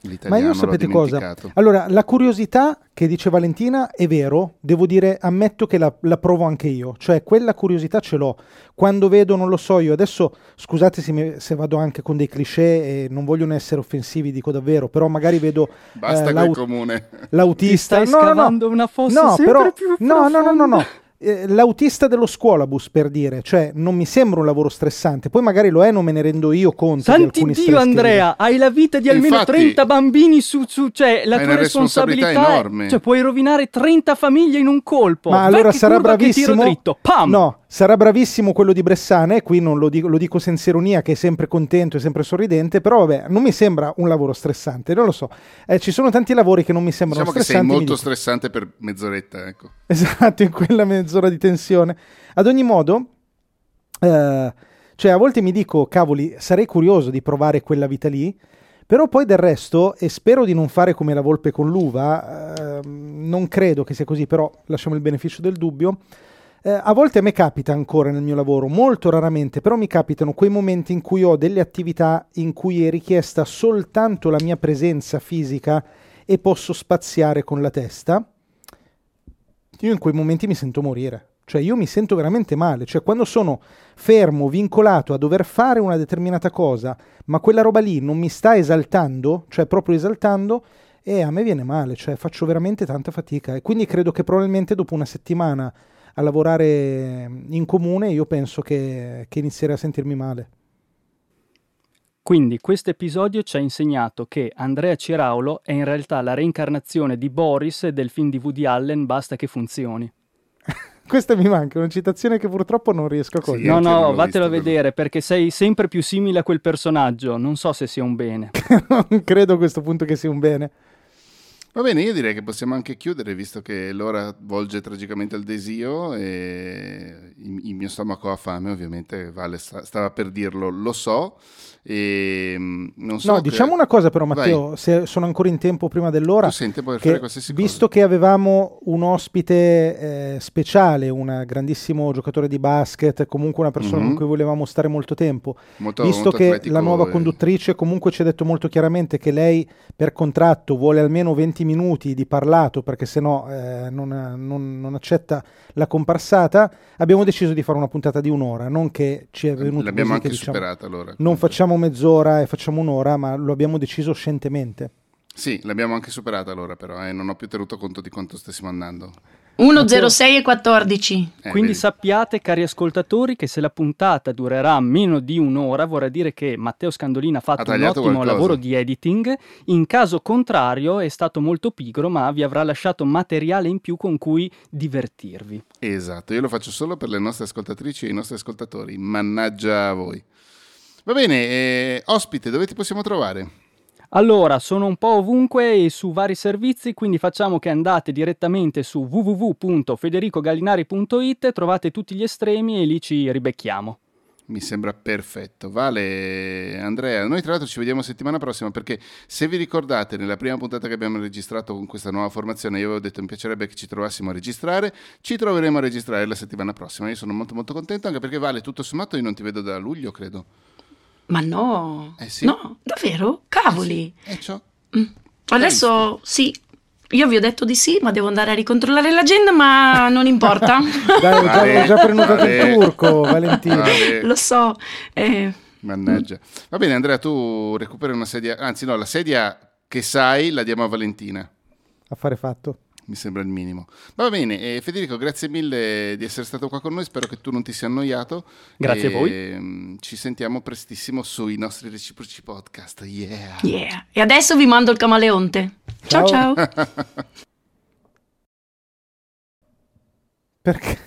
Ma L'italiano io l'ho sapete cosa? Allora, la curiosità che dice Valentina è vero, devo dire, ammetto che la, la provo anche io, cioè quella curiosità ce l'ho. Quando vedo, non lo so, io adesso, scusate se, mi- se vado anche con dei cliché e non vogliono essere offensivi, dico davvero, però magari vedo Basta eh, quel l'au- comune. l'autista... Ti stai scavando una fossa no, sempre però, più no, no, no, no, no. Eh, L'autista dello scuolabus per dire, cioè non mi sembra un lavoro stressante, poi magari lo è, non me ne rendo io conto. di Santi alcuni Dio, Andrea, hai la vita di almeno Infatti- 30 bambini su, su cioè la tua responsabilità responsabilità, è- enorme. cioè puoi rovinare 30 famiglie in un colpo. Ma allora Vecchi sarà curva che tiro bravissimo. dritto. Pam! No, sarà bravissimo quello di Bressane. e Qui non lo dico, lo dico senza ironia, che è sempre contento e sempre sorridente. Però, vabbè, non mi sembra un lavoro stressante. Non lo so. Eh, ci sono tanti lavori che non mi sembrano Diciamo che sei stressanti. mi molto stressante per mezz'oretta, ecco. Esatto, in quella mezz'ora di tensione. Ad ogni modo, eh, cioè a volte mi dico, cavoli, sarei curioso di provare quella vita lì, però poi del resto, e spero di non fare come la volpe con l'uva, ehm, non credo che sia così, però lasciamo il beneficio del dubbio. Eh, a volte a me capita ancora nel mio lavoro, molto raramente, però mi capitano quei momenti in cui ho delle attività in cui è richiesta soltanto la mia presenza fisica e posso spaziare con la testa io in quei momenti mi sento morire. Cioè io mi sento veramente male, cioè quando sono fermo, vincolato a dover fare una determinata cosa, ma quella roba lì non mi sta esaltando, cioè proprio esaltando, e a me viene male, cioè faccio veramente tanta fatica e quindi credo che probabilmente dopo una settimana a lavorare in comune io penso che, che inizierei a sentirmi male. Quindi questo episodio ci ha insegnato che Andrea Ciraulo è in realtà la reincarnazione di Boris del film di Woody Allen Basta che funzioni. Questa mi manca, una citazione che purtroppo non riesco a Sì, cogliere. No, non no, l'ho vattelo a vedere perché sei sempre più simile a quel personaggio. Non so se sia un bene. non credo a questo punto che sia un bene. Va bene, io direi che possiamo anche chiudere, visto che l'ora volge tragicamente al desio e il, mio stomaco ha fame, ovviamente, Vale sta- stava per dirlo, lo so. E non so No, che- diciamo una cosa però Vai. Matteo, se sono ancora in tempo prima dell'ora. Che visto che avevamo un ospite eh, speciale, un grandissimo giocatore di basket, comunque una persona Mhm. con cui volevamo stare molto tempo, Molto- visto molto che la nuova e- conduttrice comunque ci ha detto molto chiaramente che lei per contratto vuole almeno 20 minuti di parlato perché sennò eh, non, non, non accetta la comparsata, abbiamo deciso di fare una puntata di un'ora, non che ci è venuto L'abbiamo così anche che diciamo, superata allora. non facciamo mezz'ora e facciamo un'ora, ma lo abbiamo deciso scientemente. Sì, l'abbiamo anche superata allora, però, eh, non ho più tenuto conto di quanto stessimo andando. 1, 06 e 14. Eh, Quindi vedi. sappiate, cari ascoltatori, che se la puntata durerà meno di un'ora, vorrà dire che Matteo Scandolina ha fatto un tagliato ottimo qualcosa. lavoro di editing. In caso contrario, è stato molto pigro, ma vi avrà lasciato materiale in più con cui divertirvi. Esatto, io lo faccio solo per le nostre ascoltatrici e i nostri ascoltatori. Mannaggia a voi. Va bene, eh, ospite, dove ti possiamo trovare? Allora, sono un po' ovunque e su vari servizi, quindi facciamo che andate direttamente su www.federicogallinari.it, trovate tutti gli estremi e lì ci ribecchiamo. Mi sembra perfetto. Vale, Andrea, noi tra l'altro ci vediamo settimana prossima perché se vi ricordate nella prima puntata che abbiamo registrato con questa nuova formazione io avevo detto mi piacerebbe che ci trovassimo a registrare, ci troveremo a registrare la settimana prossima. Io sono molto molto contento anche perché Vale, tutto sommato io non ti vedo da luglio, credo. Ma no. Eh sì. No, davvero? Cavoli. E ciò. Adesso sì, io vi ho detto di sì, ma devo andare a ricontrollare l'agenda, ma non importa. Dai, ho già, Vale, ho già prenotato vale. il turco, Valentina. Vale. Lo so. eh, Mannaggia. Va bene, Andrea, tu recuperi una sedia, anzi no, la sedia che sai la diamo a Valentina. Affare fatto. Mi sembra il minimo. Va bene, e Federico, grazie mille di essere stato qua con noi. Spero che tu non ti sia annoiato. Grazie E, a voi. mm, Ci sentiamo prestissimo sui nostri reciproci podcast. Yeah. yeah. E adesso vi mando il camaleonte. Ciao Ciao. ciao. Perché?